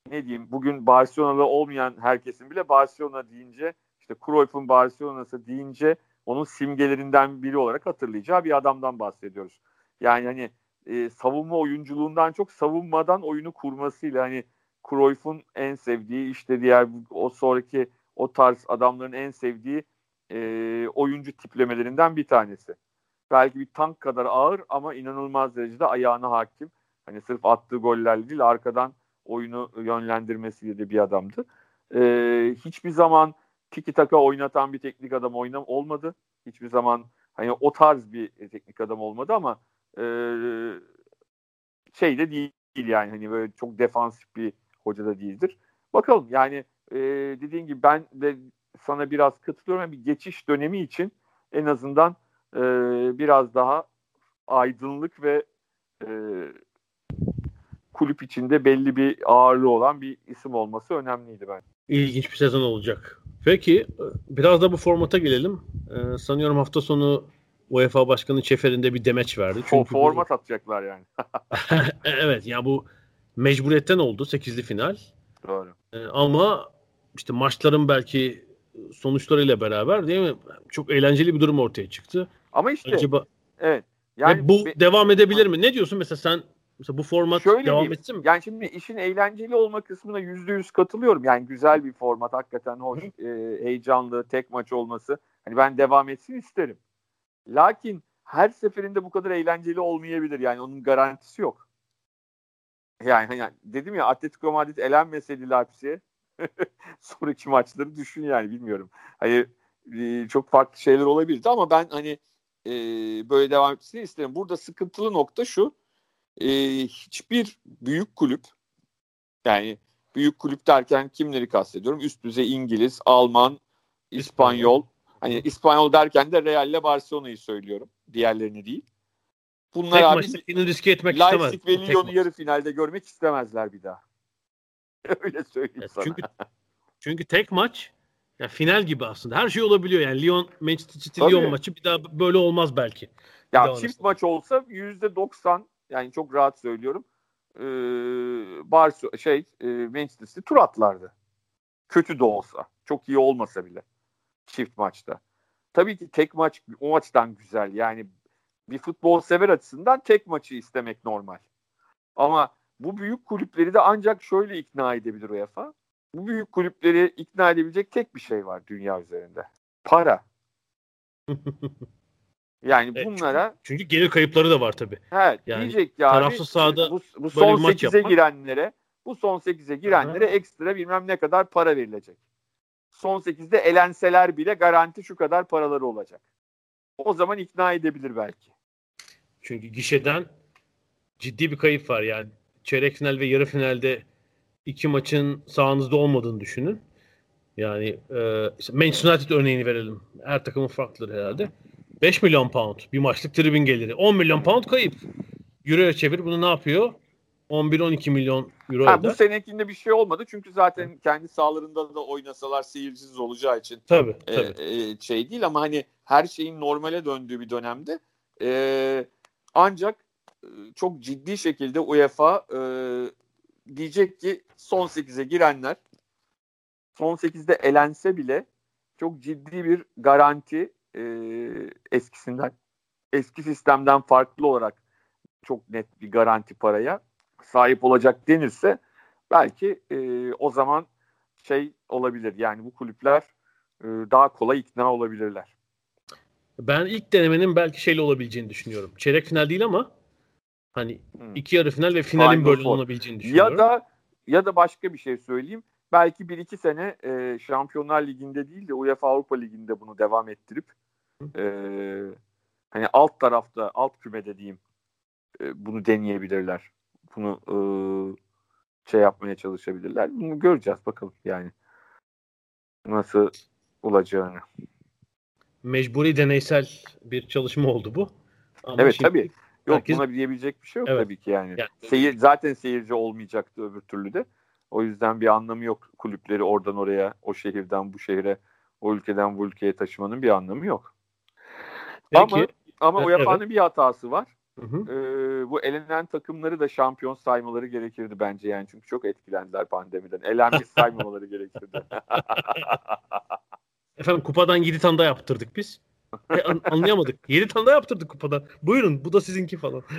ne diyeyim bugün Barcelona'da olmayan herkesin bile Barcelona deyince işte Cruyff'un Barcelona'sı deyince onun simgelerinden biri olarak hatırlayacağı bir adamdan bahsediyoruz. Yani hani e, savunma oyunculuğundan çok savunmadan oyunu kurmasıyla hani Cruyff'un en sevdiği işte diğer o sonraki o tarz adamların en sevdiği e, oyuncu tiplemelerinden bir tanesi. Belki bir tank kadar ağır ama inanılmaz derecede ayağına hakim. Hani sırf attığı gollerle değil arkadan oyunu yönlendirmesiyle de bir adamdı. E, hiçbir zaman tiki taka oynatan bir teknik adam oynam olmadı. Hiçbir zaman hani o tarz bir teknik adam olmadı ama e, şey de değil yani hani böyle çok defansif bir hoca da değildir. Bakalım yani e, dediğin gibi ben de sana biraz katılıyorum. Yani bir geçiş dönemi için en azından e, biraz daha aydınlık ve e, kulüp içinde belli bir ağırlığı olan bir isim olması önemliydi ben. İlginç bir sezon olacak. Peki biraz da bu formata gelelim. Ee, sanıyorum hafta sonu UEFA Başkanı Çefer'inde bir demeç verdi. Çünkü format bu... atacaklar yani. evet ya bu mecburiyetten oldu 8'li final. Doğru. Ee, ama işte maçların belki sonuçlarıyla beraber değil mi? Çok eğlenceli bir durum ortaya çıktı. Ama işte Acaba... evet. Yani Ve bu be... devam edebilir mi? Ne diyorsun mesela sen mesela bu format Şöyle devam bir, etsin mi? Yani şimdi işin eğlenceli olma kısmına yüzde yüz katılıyorum. Yani güzel bir format hakikaten hoş, e, heyecanlı, tek maç olması. Hani ben devam etsin isterim. Lakin her seferinde bu kadar eğlenceli olmayabilir. Yani onun garantisi yok. Yani, yani dedim ya Atletico Madrid elenmeseydi Leipzig'e sonraki maçları düşün yani bilmiyorum. Hani e, çok farklı şeyler olabilirdi ama ben hani e, böyle devam etmesini isterim. Burada sıkıntılı nokta şu. E, hiçbir büyük kulüp yani büyük kulüp derken kimleri kastediyorum? Üst düzey İngiliz, Alman, İspanyol. Hani İspanyol derken de Real ile Barcelona'yı söylüyorum. Diğerlerini değil. Bunlar Tek abi maçta riske etmek Leipzig istemez. Leipzig ve Lyon'u yarı finalde görmek istemezler bir daha. Öyle söyleyeyim evet, sana. Çünkü, çünkü tek maç ya final gibi aslında. Her şey olabiliyor yani. Lyon Manchester City Lyon maçı bir daha böyle olmaz belki. Ya çift maç olsa yüzde doksan yani çok rahat söylüyorum. Ee, Barso şey e, Manchester City tur atlardı. Kötü de olsa. Çok iyi olmasa bile. Çift maçta. Tabii ki tek maç o maçtan güzel. Yani bir futbol sever açısından tek maçı istemek normal. Ama bu büyük kulüpleri de ancak şöyle ikna edebilir UEFA. Bu büyük kulüpleri ikna edebilecek tek bir şey var dünya üzerinde. Para. Yani evet, bunlara çünkü, çünkü gelir kayıpları da var tabii. Evet, yani diyecek ya tarafsız sahada bu, bu son 8'e girenlere bu son 8'e girenlere Aha. ekstra bilmem ne kadar para verilecek. Son 8'de elenseler bile garanti şu kadar paraları olacak. O zaman ikna edebilir belki. Çünkü gişeden ciddi bir kayıp var yani. Çeyrek final ve yarı finalde iki maçın sahanızda olmadığını düşünün. Yani e, işte Manchester United örneğini verelim. Her takımın farklıdır herhalde. 5 milyon pound bir maçlık tribün geliri. 10 milyon pound kayıp. Euro'ya çevir bunu ne yapıyor? 11-12 milyon euro ha, Bu senekinde bir şey olmadı çünkü zaten kendi sahalarında da oynasalar seyircisiz olacağı için tabii, e, tabii. E, şey değil ama hani her şeyin normale döndüğü bir dönemde e, ancak e, çok ciddi şekilde UEFA e, diyecek ki son 8'e girenler son 8'de elense bile çok ciddi bir garanti e, eskisinden eski sistemden farklı olarak çok net bir garanti paraya sahip olacak denirse belki e, o zaman şey olabilir yani bu kulüpler e, daha kolay ikna olabilirler. Ben ilk denemenin belki şeyle olabileceğini düşünüyorum. Çeyrek final değil ama hani hmm. iki yarı final ve finalin Final böyle Four. olabileceğini düşünüyorum. Ya da ya da başka bir şey söyleyeyim. Belki bir iki sene e, Şampiyonlar Ligi'nde değil de UEFA Avrupa Ligi'nde bunu devam ettirip e, hani alt tarafta, alt kümede diyeyim e, bunu deneyebilirler. Bunu e, şey yapmaya çalışabilirler. Bunu göreceğiz bakalım yani. Nasıl olacağını. Mecburi deneysel bir çalışma oldu bu. Ama evet şimdi tabii. Yok herkes... buna diyebilecek bir şey yok evet. tabii ki yani. yani. Seyir, zaten seyirci olmayacaktı öbür türlü de. O yüzden bir anlamı yok kulüpleri oradan oraya, o şehirden bu şehre, o ülkeden bu ülkeye taşımanın bir anlamı yok. Peki. Ama ama UEFA'nın evet. bir hatası var. Hı hı. Ee, bu elenen takımları da şampiyon saymaları gerekirdi bence yani çünkü çok etkilendiler pandemiden. Elenmiş saymamaları gerekirdi. Efendim kupadan 7 tane daha yaptırdık biz. E, an- anlayamadık. 7 tane daha yaptırdık kupadan. Buyurun bu da sizinki falan.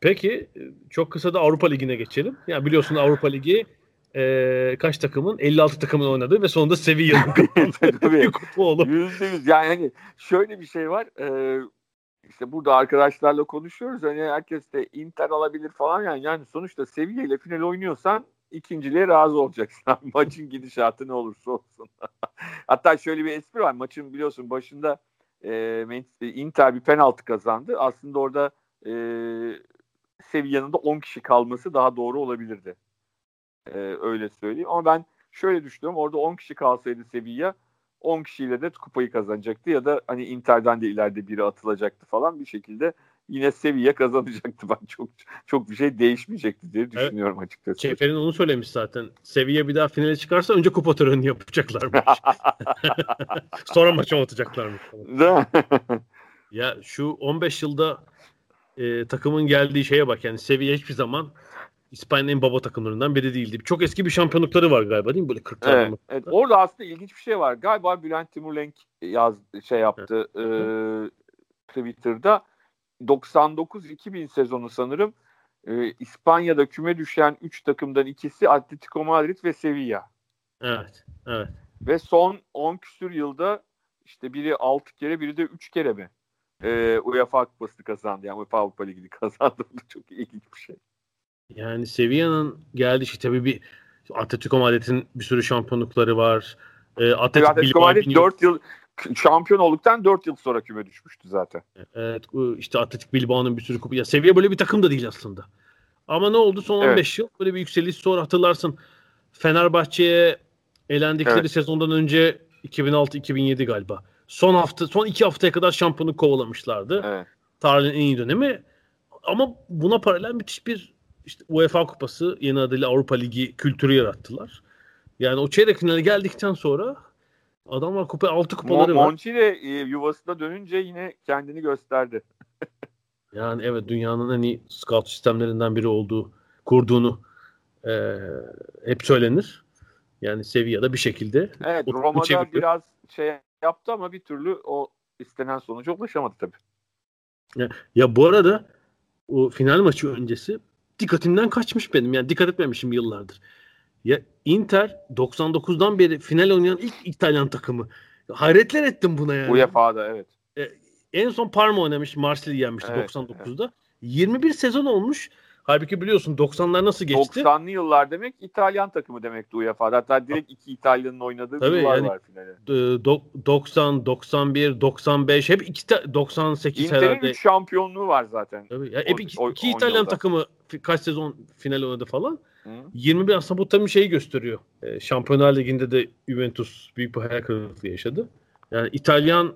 Peki çok kısa da Avrupa Ligi'ne geçelim. Yani biliyorsun Avrupa Ligi e, kaç takımın? 56 takımın oynadığı ve sonunda Sevilla'nın kazandığı kupa oldu. %100 yani hani şöyle bir şey var. E, işte burada arkadaşlarla konuşuyoruz. Hani herkes de Inter alabilir falan yani. Yani sonuçta Sevilla ile final oynuyorsan ikinciliğe razı olacaksın. Maçın gidişatı ne olursa olsun. Hatta şöyle bir espri var. Maçın biliyorsun başında e, Inter bir penaltı kazandı. Aslında orada e, Sevilla'nın da 10 kişi kalması daha doğru olabilirdi. E, öyle söyleyeyim. Ama ben şöyle düşünüyorum. Orada 10 kişi kalsaydı Sevilla 10 kişiyle de kupayı kazanacaktı ya da hani Inter'den de ileride biri atılacaktı falan bir şekilde yine Sevilla kazanacaktı. Ben çok çok bir şey değişmeyecekti diye düşünüyorum evet. açıkçası. Şeferin onu söylemiş zaten. Sevilla bir daha finale çıkarsa önce kupa töreni yapacaklarmış. Sonra maça atacaklarmış. ya şu 15 yılda e, takımın geldiği şeye bak yani Sevilla hiçbir zaman İspanya'nın en baba takımlarından biri değildi. Çok eski bir şampiyonlukları var galiba değil mi? Böyle 40 evet, evet. Orada aslında ilginç bir şey var. Galiba Bülent Timurlenk yaz şey yaptı evet. e, Twitter'da 99-2000 sezonu sanırım e, İspanya'da küme düşen 3 takımdan ikisi Atletico Madrid ve Sevilla. Evet. Evet. Ve son 10 küsür yılda işte biri 6 kere biri de 3 kere mi? E, UEFA Kupası'nı kazandı. Yani UEFA Avrupa Ligi'ni kazandı. Bu çok ilginç bir şey. Yani Sevilla'nın geldi tabii bir Atletico Madrid'in bir sürü şampiyonlukları var. E, Atletico, Atletico Madrid 4 yıl şampiyon olduktan 4 yıl sonra küme düşmüştü zaten. Evet işte Atletik Bilbao'nun bir sürü kupa. Ya seviye böyle bir takım da değil aslında. Ama ne oldu son 15 evet. yıl böyle bir yükseliş sonra hatırlarsın Fenerbahçe'ye elendikleri evet. sezondan önce 2006-2007 galiba. Son hafta son iki haftaya kadar şampiyonu kovalamışlardı. Evet. Tarihin en iyi dönemi. Ama buna paralel müthiş bir işte UEFA Kupası yeni adıyla Avrupa Ligi kültürü yarattılar. Yani o çeyrek finale geldikten sonra adamlar kupa altı kupaları Mon- var. Monchi de e, yuvasına dönünce yine kendini gösterdi. yani evet dünyanın en iyi scout sistemlerinden biri olduğu kurduğunu e, hep söylenir. Yani seviyede bir şekilde. Evet Roma'da biraz şey yaptı ama bir türlü o istenen sonuca ulaşamadı tabii. Ya, ya bu arada o final maçı öncesi dikkatimden kaçmış benim. Yani dikkat etmemişim yıllardır. Ya Inter 99'dan beri final oynayan ilk İtalyan takımı. Hayretler ettim buna yani. UEFA'da evet. E, en son Parma oynamış. Marsilya'yı yenmişti evet, 99'da. Evet. 21 sezon olmuş. Halbuki biliyorsun 90'lar nasıl geçti? 90'lı yıllar demek İtalyan takımı demekti UEFA'da. Hatta direkt iki İtalyanın oynadığı Tabii yıllar yani, var finale. 90, 91, 95 hep iki 98 İnter'in herhalde. 3 şampiyonluğu var zaten. Tabii. Yani hep iki, o, iki İtalyan yılda. takımı kaç sezon final oynadı falan. Hı. 21 aslında bu tabii şeyi gösteriyor. E, Şampiyonlar Ligi'nde de Juventus büyük bir hayal kırıklığı yaşadı. Yani İtalyan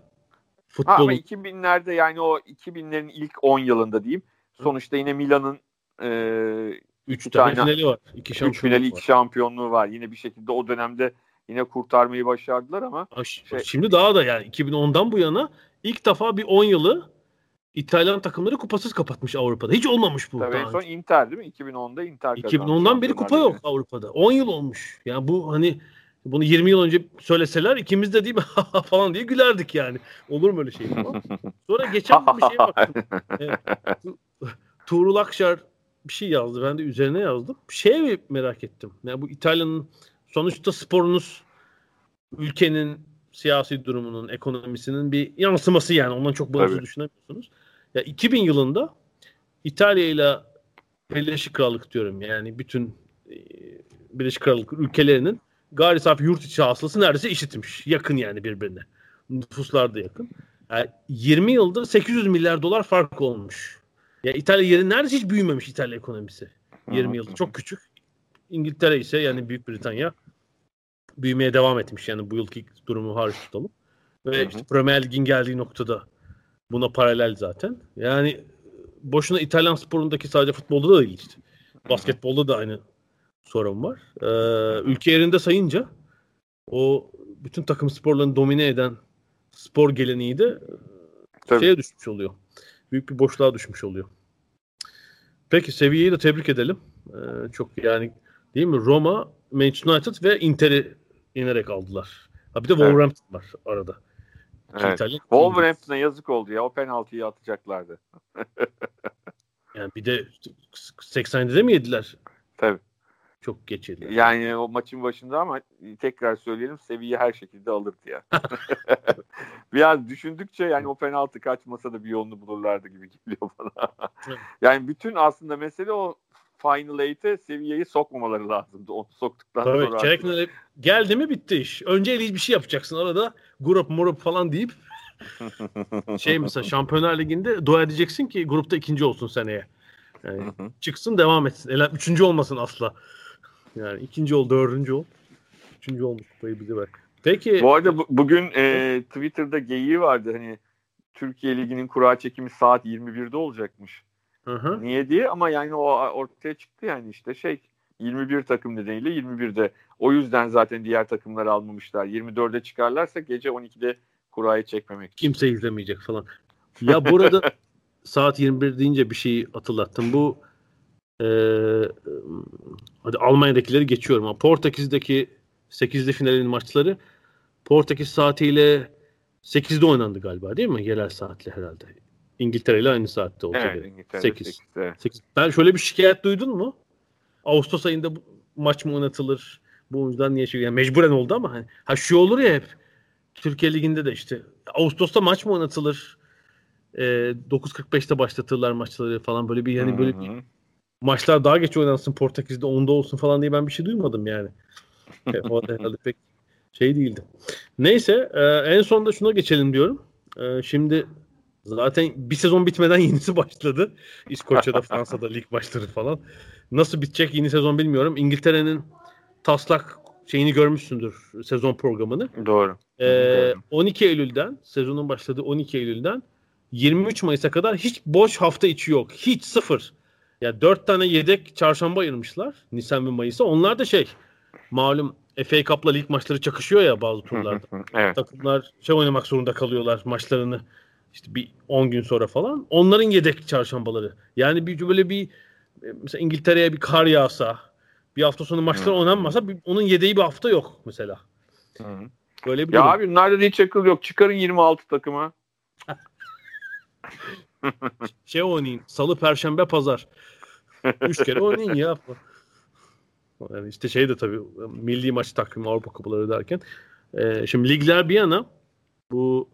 futbolu... Ha, ama 2000'lerde yani o 2000'lerin ilk 10 yılında diyeyim. Sonuçta yine Milan'ın e, üç tane, tane finali var. İki şampiyonluğu üç finali, iki şampiyonluğu var. Yine bir şekilde o dönemde yine kurtarmayı başardılar ama şey, şimdi daha da yani 2010'dan bu yana ilk defa bir 10 yılı İtalyan takımları kupasız kapatmış Avrupa'da. Hiç olmamış bu. Tabii en son Inter değil mi? 2010'da Inter 2010'dan beri kupa yok Avrupa'da. 10 yıl olmuş. Yani bu hani bunu 20 yıl önce söyleseler ikimiz de değil mi falan diye gülerdik yani. Olur mu öyle şey falan. Sonra geçen bir şeye baktım. Evet. Tuğrul Akşar bir şey yazdı. Ben de üzerine yazdım. Şeye merak ettim. Yani bu İtalya'nın sonuçta sporunuz ülkenin siyasi durumunun, ekonomisinin bir yansıması yani. Ondan çok bağımsız düşünemiyorsunuz. Ya 2000 yılında İtalya ile Birleşik Krallık diyorum yani bütün e, Birleşik Krallık ülkelerinin gayri safi yurt içi hasılası neredeyse eşitmiş. Yakın yani birbirine. Nüfuslar da yakın. Yani 20 yılda 800 milyar dolar fark olmuş. Ya İtalya yeri neredeyse hiç büyümemiş İtalya ekonomisi. 20 yılda çok küçük. İngiltere ise yani Büyük Britanya büyümeye devam etmiş yani bu yılki durumu hariç tutalım. Ve işte Premier Lig'in geldiği noktada buna paralel zaten. Yani boşuna İtalyan sporundaki sadece futbolda da değil işte. Basketbolda da aynı sorun var. Ee, ülke yerinde sayınca o bütün takım sporlarını domine eden spor geleneği de Tabii. şeye düşmüş oluyor büyük bir boşluğa düşmüş oluyor. Peki seviyeyi de tebrik edelim. Ee, çok yani değil mi? Roma, Manchester United ve Inter'i inerek aldılar. Ha bir de Wolverhampton evet. var arada. Evet. İtalya, Wolverhampton'a yazık oldu ya. O penaltıyı atacaklardı. yani bir de 87'de mi yediler? Tabii. Çok geç. Yani o maçın başında ama tekrar söyleyelim seviye her şekilde alırdı ya. Biraz düşündükçe yani o penaltı kaçmasa da bir yolunu bulurlardı gibi geliyor bana. yani bütün aslında mesele o Final Eight'e seviyeyi sokmamaları lazımdı. Onu soktuktan Tabii, sonra. Çeyrek finale geldi mi bitti iş. Önce bir şey yapacaksın arada grup murup falan deyip şey mesela Şampiyonlar Ligi'nde dua edeceksin ki grupta ikinci olsun seneye. Yani çıksın devam etsin. Ele, üçüncü olmasın asla. Yani ikinci ol, dördüncü ol. Üçüncü olmuş kupayı bize ver. Peki. Bu arada bu, bugün e, Twitter'da geyiği vardı hani Türkiye Ligi'nin kura çekimi saat 21'de olacakmış. Hı hı. Niye diye ama yani o ortaya çıktı yani işte şey 21 takım nedeniyle 21'de. O yüzden zaten diğer takımları almamışlar. 24'e çıkarlarsa gece 12'de kurayı çekmemek. Kimse izlemeyecek falan. Ya burada saat 21 deyince bir şeyi hatırlattım. Bu e, hadi Almanya'dakileri geçiyorum ama Portekiz'deki 8'li finalin maçları Portekiz saatiyle 8'de oynandı galiba değil mi? Yerel saatle herhalde. İngiltere ile aynı saatte oldu. Evet, İngiltere 8. 8. Ben şöyle bir şikayet duydun mu? Ağustos ayında bu maç mı oynatılır? Bu yüzden niye şey yani mecburen oldu ama hani ha şu olur ya hep Türkiye liginde de işte Ağustos'ta maç mı oynatılır? E, 9.45'te başlatırlar maçları falan böyle bir yani böyle bir maçlar daha geç oynansın Portekiz'de onda olsun falan diye ben bir şey duymadım yani. o herhalde pek şey değildi. Neyse e, en sonda şuna geçelim diyorum. E, şimdi zaten bir sezon bitmeden yenisi başladı. İskoçya'da, Fransa'da lig maçları falan. Nasıl bitecek yeni sezon bilmiyorum. İngiltere'nin taslak şeyini görmüşsündür sezon programını. Doğru. Ee, 12 Eylül'den sezonun başladığı 12 Eylül'den 23 Mayıs'a kadar hiç boş hafta içi yok. Hiç sıfır. Ya dört tane yedek çarşamba ayırmışlar Nisan ve Mayıs'a. Onlar da şey malum FA Cup'la lig maçları çakışıyor ya bazı turlarda. evet. Takımlar şey oynamak zorunda kalıyorlar maçlarını işte bir 10 gün sonra falan. Onların yedek çarşambaları. Yani bir böyle bir mesela İngiltere'ye bir kar yağsa bir hafta sonu maçlar oynanmasa bir, onun yedeği bir hafta yok mesela. Hı. Böyle bir Ya durum. abi da hiç akıl yok. Çıkarın 26 takıma. şey oynayın. Salı, perşembe, pazar. Üç kere oynayın ya. Yani işte şey de tabii milli maç takvimi Avrupa kupaları derken. Ee, şimdi ligler bir yana bu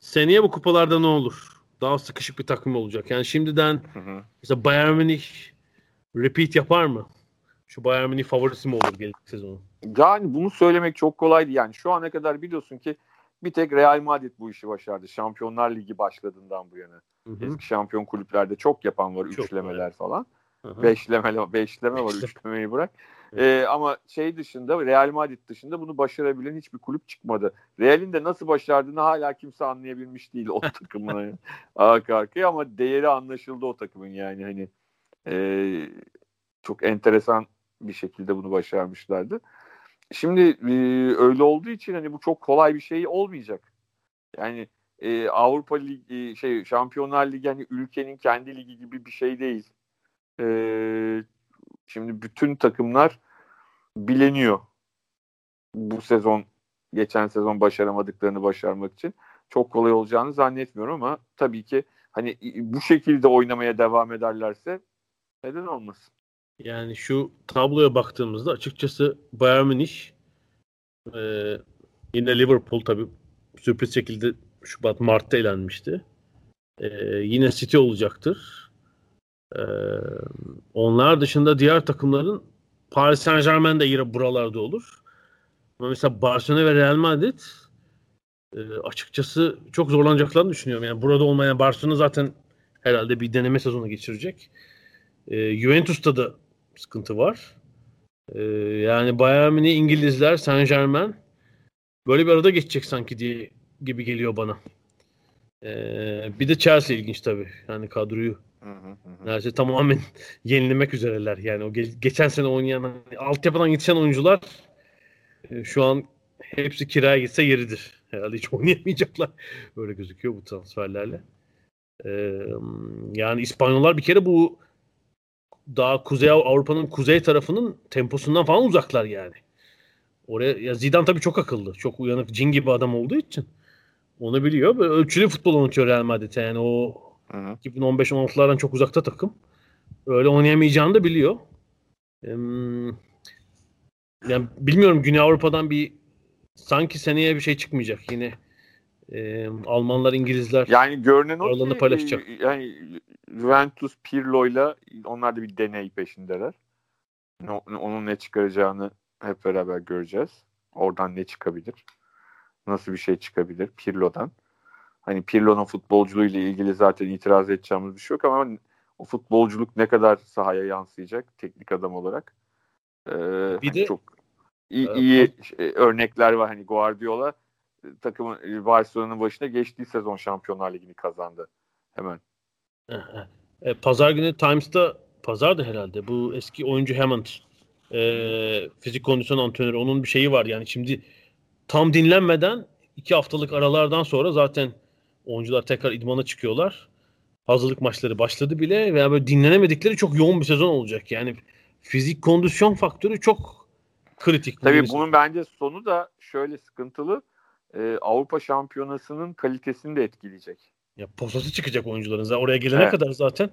seneye bu kupalarda ne olur? Daha sıkışık bir takvim olacak. Yani şimdiden Hı hı. mesela Bayern Münih repeat yapar mı? Şu Bayern Münih favorisi mi olur gelecek sezonu? Yani bunu söylemek çok kolaydı. Yani şu ana kadar biliyorsun ki bir tek Real Madrid bu işi başardı. Şampiyonlar Ligi başladığından bu yana. Hı hı. Eski şampiyon kulüplerde çok yapan var. Çok üçlemeler var. falan. Hı hı. Beşleme, beşleme var. Üçlemeyi bırak. Ee, ama şey dışında Real Madrid dışında bunu başarabilen hiçbir kulüp çıkmadı. Real'in de nasıl başardığını hala kimse anlayabilmiş değil o takımın arka arkaya ama değeri anlaşıldı o takımın yani hani ee, çok enteresan bir şekilde bunu başarmışlardı. Şimdi e, öyle olduğu için hani bu çok kolay bir şey olmayacak. Yani e, Avrupa Ligi şey Şampiyonlar Ligi hani ülkenin kendi ligi gibi bir şey değil. E, şimdi bütün takımlar bileniyor. Bu sezon geçen sezon başaramadıklarını başarmak için çok kolay olacağını zannetmiyorum ama tabii ki hani bu şekilde oynamaya devam ederlerse neden olmasın? Yani şu tabloya baktığımızda açıkçası Bayern Münih e, yine Liverpool tabii sürpriz şekilde Şubat Mart'ta elenmişti. E, yine City olacaktır. E, onlar dışında diğer takımların Paris Saint Germain de yine buralarda olur. Ama mesela Barcelona ve Real Madrid e, açıkçası çok zorlanacaklarını düşünüyorum. Yani burada olmayan Barcelona zaten herhalde bir deneme sezonu geçirecek. E, Juventus'ta da sıkıntı var. E, yani Bayern Münih, İngilizler, Saint Germain böyle bir arada geçecek sanki diye gibi geliyor bana. E, bir de Chelsea ilginç tabii. Yani kadroyu Hı hı hı. neredeyse tamamen yenilemek üzereler. Yani o ge- geçen sene oynayan hani altyapıdan yetişen oyuncular e, şu an hepsi kiraya gitse yeridir. Herhalde hiç oynayamayacaklar. Öyle gözüküyor bu transferlerle. E, yani İspanyollar bir kere bu daha Kuzey Avrupa'nın kuzey tarafının temposundan falan uzaklar yani. Oraya ya Zidane tabii çok akıllı. Çok uyanık cin gibi adam olduğu için onu biliyor. Böyle ölçülü futbol oynatıyor Real Madrid. Yani o Hı hı. 2015-16'lardan çok uzakta takım. Öyle oynayamayacağını da biliyor. Yani bilmiyorum Güney Avrupa'dan bir sanki seneye bir şey çıkmayacak yine. Em, Almanlar, İngilizler. Yani görünen o ki paylaşacak. e, yani Juventus Pirlo'yla onlar da bir deney peşindeler. Onun ne çıkaracağını hep beraber göreceğiz. Oradan ne çıkabilir? Nasıl bir şey çıkabilir Pirlo'dan? Hani Pirlo'nun futbolculuğuyla ilgili zaten itiraz edeceğimiz bir şey yok ama o futbolculuk ne kadar sahaya yansıyacak teknik adam olarak? Ee, hani de- çok iyi, iyi şey, örnekler var. Hani Guardiola e, takımın e, Barcelona'nın başına geçtiği sezon Şampiyonlar Ligi'ni kazandı. Hemen. E, Pazar günü Times'ta pazardı herhalde. Bu eski oyuncu Hammond e, fizik kondisyon antrenörü onun bir şeyi var. Yani şimdi tam dinlenmeden iki haftalık aralardan sonra zaten oyuncular tekrar idmana çıkıyorlar. Hazırlık maçları başladı bile veya böyle dinlenemedikleri çok yoğun bir sezon olacak. Yani fizik kondisyon faktörü çok kritik. Tabii bunun bence sonu da şöyle sıkıntılı. Ee, Avrupa Şampiyonası'nın kalitesini de etkileyecek. Ya posası çıkacak oyuncuların. Zaten Oraya gelene Evet. kadar zaten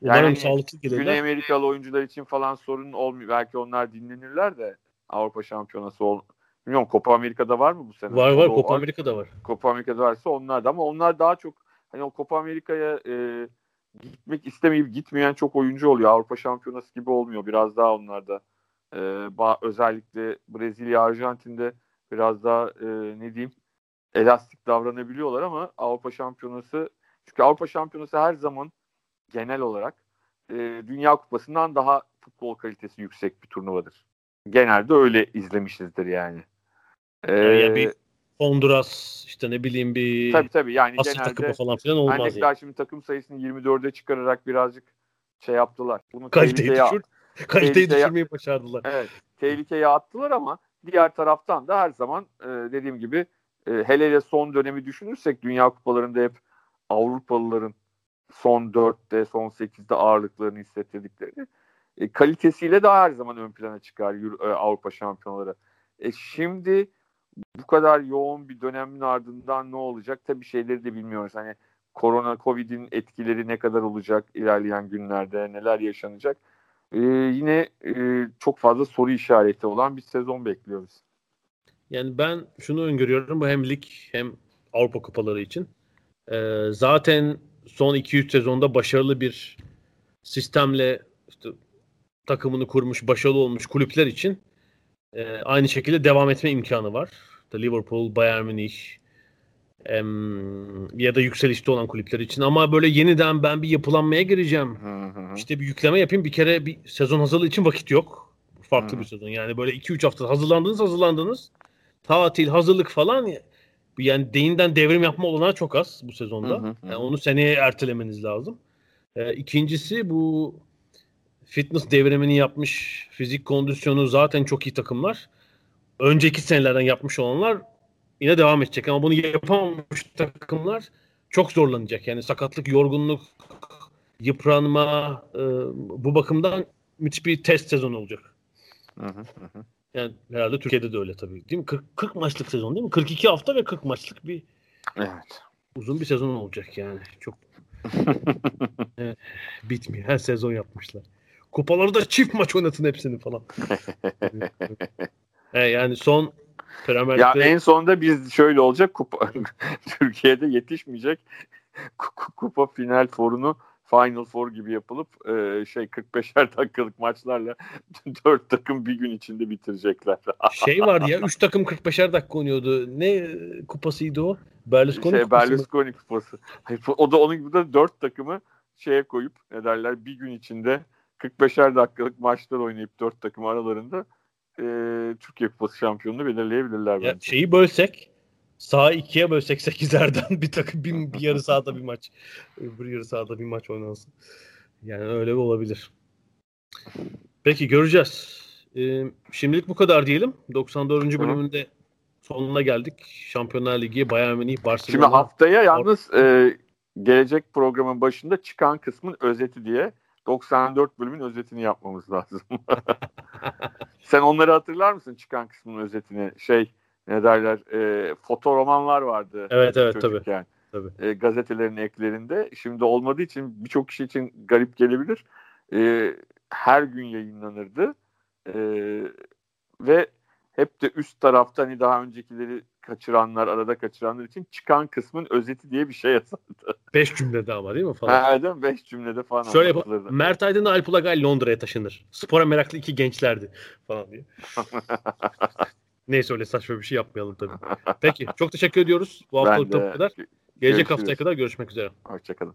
Yani umarım hani sağlıklı gelirler. Güney Amerikalı oyuncular için falan sorun olmuyor. Belki onlar dinlenirler de Avrupa Şampiyonası ol. Bilmiyorum Copa Amerika'da var mı bu sene? Var var O- Copa o- Amerika'da var. Copa Amerika'da varsa onlar da ama onlar daha çok hani o Copa Amerika'ya e, gitmek istemeyip gitmeyen çok oyuncu oluyor. Avrupa Şampiyonası gibi olmuyor. Biraz daha onlarda. E, özellikle Brezilya, Arjantin'de biraz daha e, ne diyeyim elastik davranabiliyorlar ama Avrupa Şampiyonası çünkü Avrupa Şampiyonası her zaman genel olarak e, Dünya Kupası'ndan daha futbol kalitesi yüksek bir turnuvadır. Genelde öyle izlemişizdir yani. Ee, yani bir Honduras işte ne bileyim bir tabii tabii yani Asya genelde falan filan olmaz. Hani yani. şimdi takım sayısını 24'e çıkararak birazcık şey yaptılar. Bunu kaliteyi düşür, kaliteyi düşürmeyi başardılar. Evet. Tehlikeye attılar ama diğer taraftan da her zaman e, dediğim gibi e, hele hele son dönemi düşünürsek Dünya Kupalarında hep Avrupalıların son 4'te, son 8'de ağırlıklarını hissettirdiklerini e, kalitesiyle daha her zaman ön plana çıkar Euro, e, Avrupa şampiyonları. E, şimdi bu kadar yoğun bir dönemin ardından ne olacak? Tabii şeyleri de bilmiyoruz. Hani korona, covid'in etkileri ne kadar olacak ilerleyen günlerde, neler yaşanacak? Ee, yine e, çok fazla soru işareti olan bir sezon bekliyoruz. Yani ben şunu öngörüyorum. Bu hem lig hem Avrupa kupaları için. Ee, zaten son 2-3 sezonda başarılı bir sistemle işte, takımını kurmuş, başarılı olmuş kulüpler için e, aynı şekilde devam etme imkanı var. Liverpool, Bayern Münih ya da yükselişte olan kulüpler için. Ama böyle yeniden ben bir yapılanmaya gireceğim. Hı hı. İşte bir yükleme yapayım. Bir kere bir sezon hazırlığı için vakit yok. Farklı hı. bir sezon. Yani böyle 2-3 hafta hazırlandınız hazırlandınız. Tatil, hazırlık falan yani deyinden devrim yapma olanağı çok az bu sezonda. Hı hı hı. Yani onu seneye ertelemeniz lazım. Ee, ikincisi bu fitness devrimini yapmış, fizik kondisyonu zaten çok iyi takımlar. Önceki senelerden yapmış olanlar yine devam edecek ama bunu yapamamış takımlar çok zorlanacak. Yani sakatlık, yorgunluk, yıpranma e, bu bakımdan müthiş bir test sezonu olacak. Hı hı hı. Yani herhalde Türkiye'de de öyle tabii. Değil mi? 40, 40 maçlık sezon değil mi? 42 hafta ve 40 maçlık bir Evet. Uzun bir sezon olacak yani. Çok evet, bitmiyor. Her sezon yapmışlar. Kupalarda çift maç oynatın hepsini falan. e, yani son Premier Ya en sonunda biz şöyle olacak kupa Türkiye'de yetişmeyecek kupa final forunu Final Four gibi yapılıp e, şey 45'er dakikalık maçlarla dört takım bir gün içinde bitirecekler. şey vardı ya 3 takım 45'er dakika oynuyordu. Ne kupasıydı o? Berlusconi şey, kupası Berlusconi mı? kupası. O da onun gibi de 4 takımı şeye koyup ne derler bir gün içinde 45'er dakikalık maçlar oynayıp dört takım aralarında e, Türkiye Kupası şampiyonunu belirleyebilirler bence. şeyi bölsek sağ ikiye bölsek sekizlerden bir takım bir, bir yarı sahada bir maç bir yarı sahada bir maç oynansın. Yani öyle olabilir. Peki göreceğiz. Ee, şimdilik bu kadar diyelim. 94. Hı. bölümünde sonuna geldik. Şampiyonlar Ligi, Bayern Münih, Barcelona. Şimdi haftaya yalnız e, gelecek programın başında çıkan kısmın özeti diye 94 bölümün özetini yapmamız lazım. Sen onları hatırlar mısın çıkan kısmın özetini? Şey ne derler e, fotoromanlar vardı. Evet evet tabii. Yani. tabii. E, gazetelerin eklerinde. Şimdi olmadığı için birçok kişi için garip gelebilir. E, her gün yayınlanırdı. E, ve hep de üst tarafta hani daha öncekileri kaçıranlar, arada kaçıranlar için çıkan kısmın özeti diye bir şey yazardı. Beş cümlede ama değil mi falan? Ha, değil mi? Beş cümlede falan. Şöyle yapalım. Mert Aydın Alp Ulagay Londra'ya taşınır. Spora meraklı iki gençlerdi falan diye. Neyse öyle saçma bir şey yapmayalım tabii. Peki çok teşekkür ediyoruz. Bu haftalık bu kadar. Gelecek Görüşürüz. haftaya kadar görüşmek üzere. Hoşçakalın.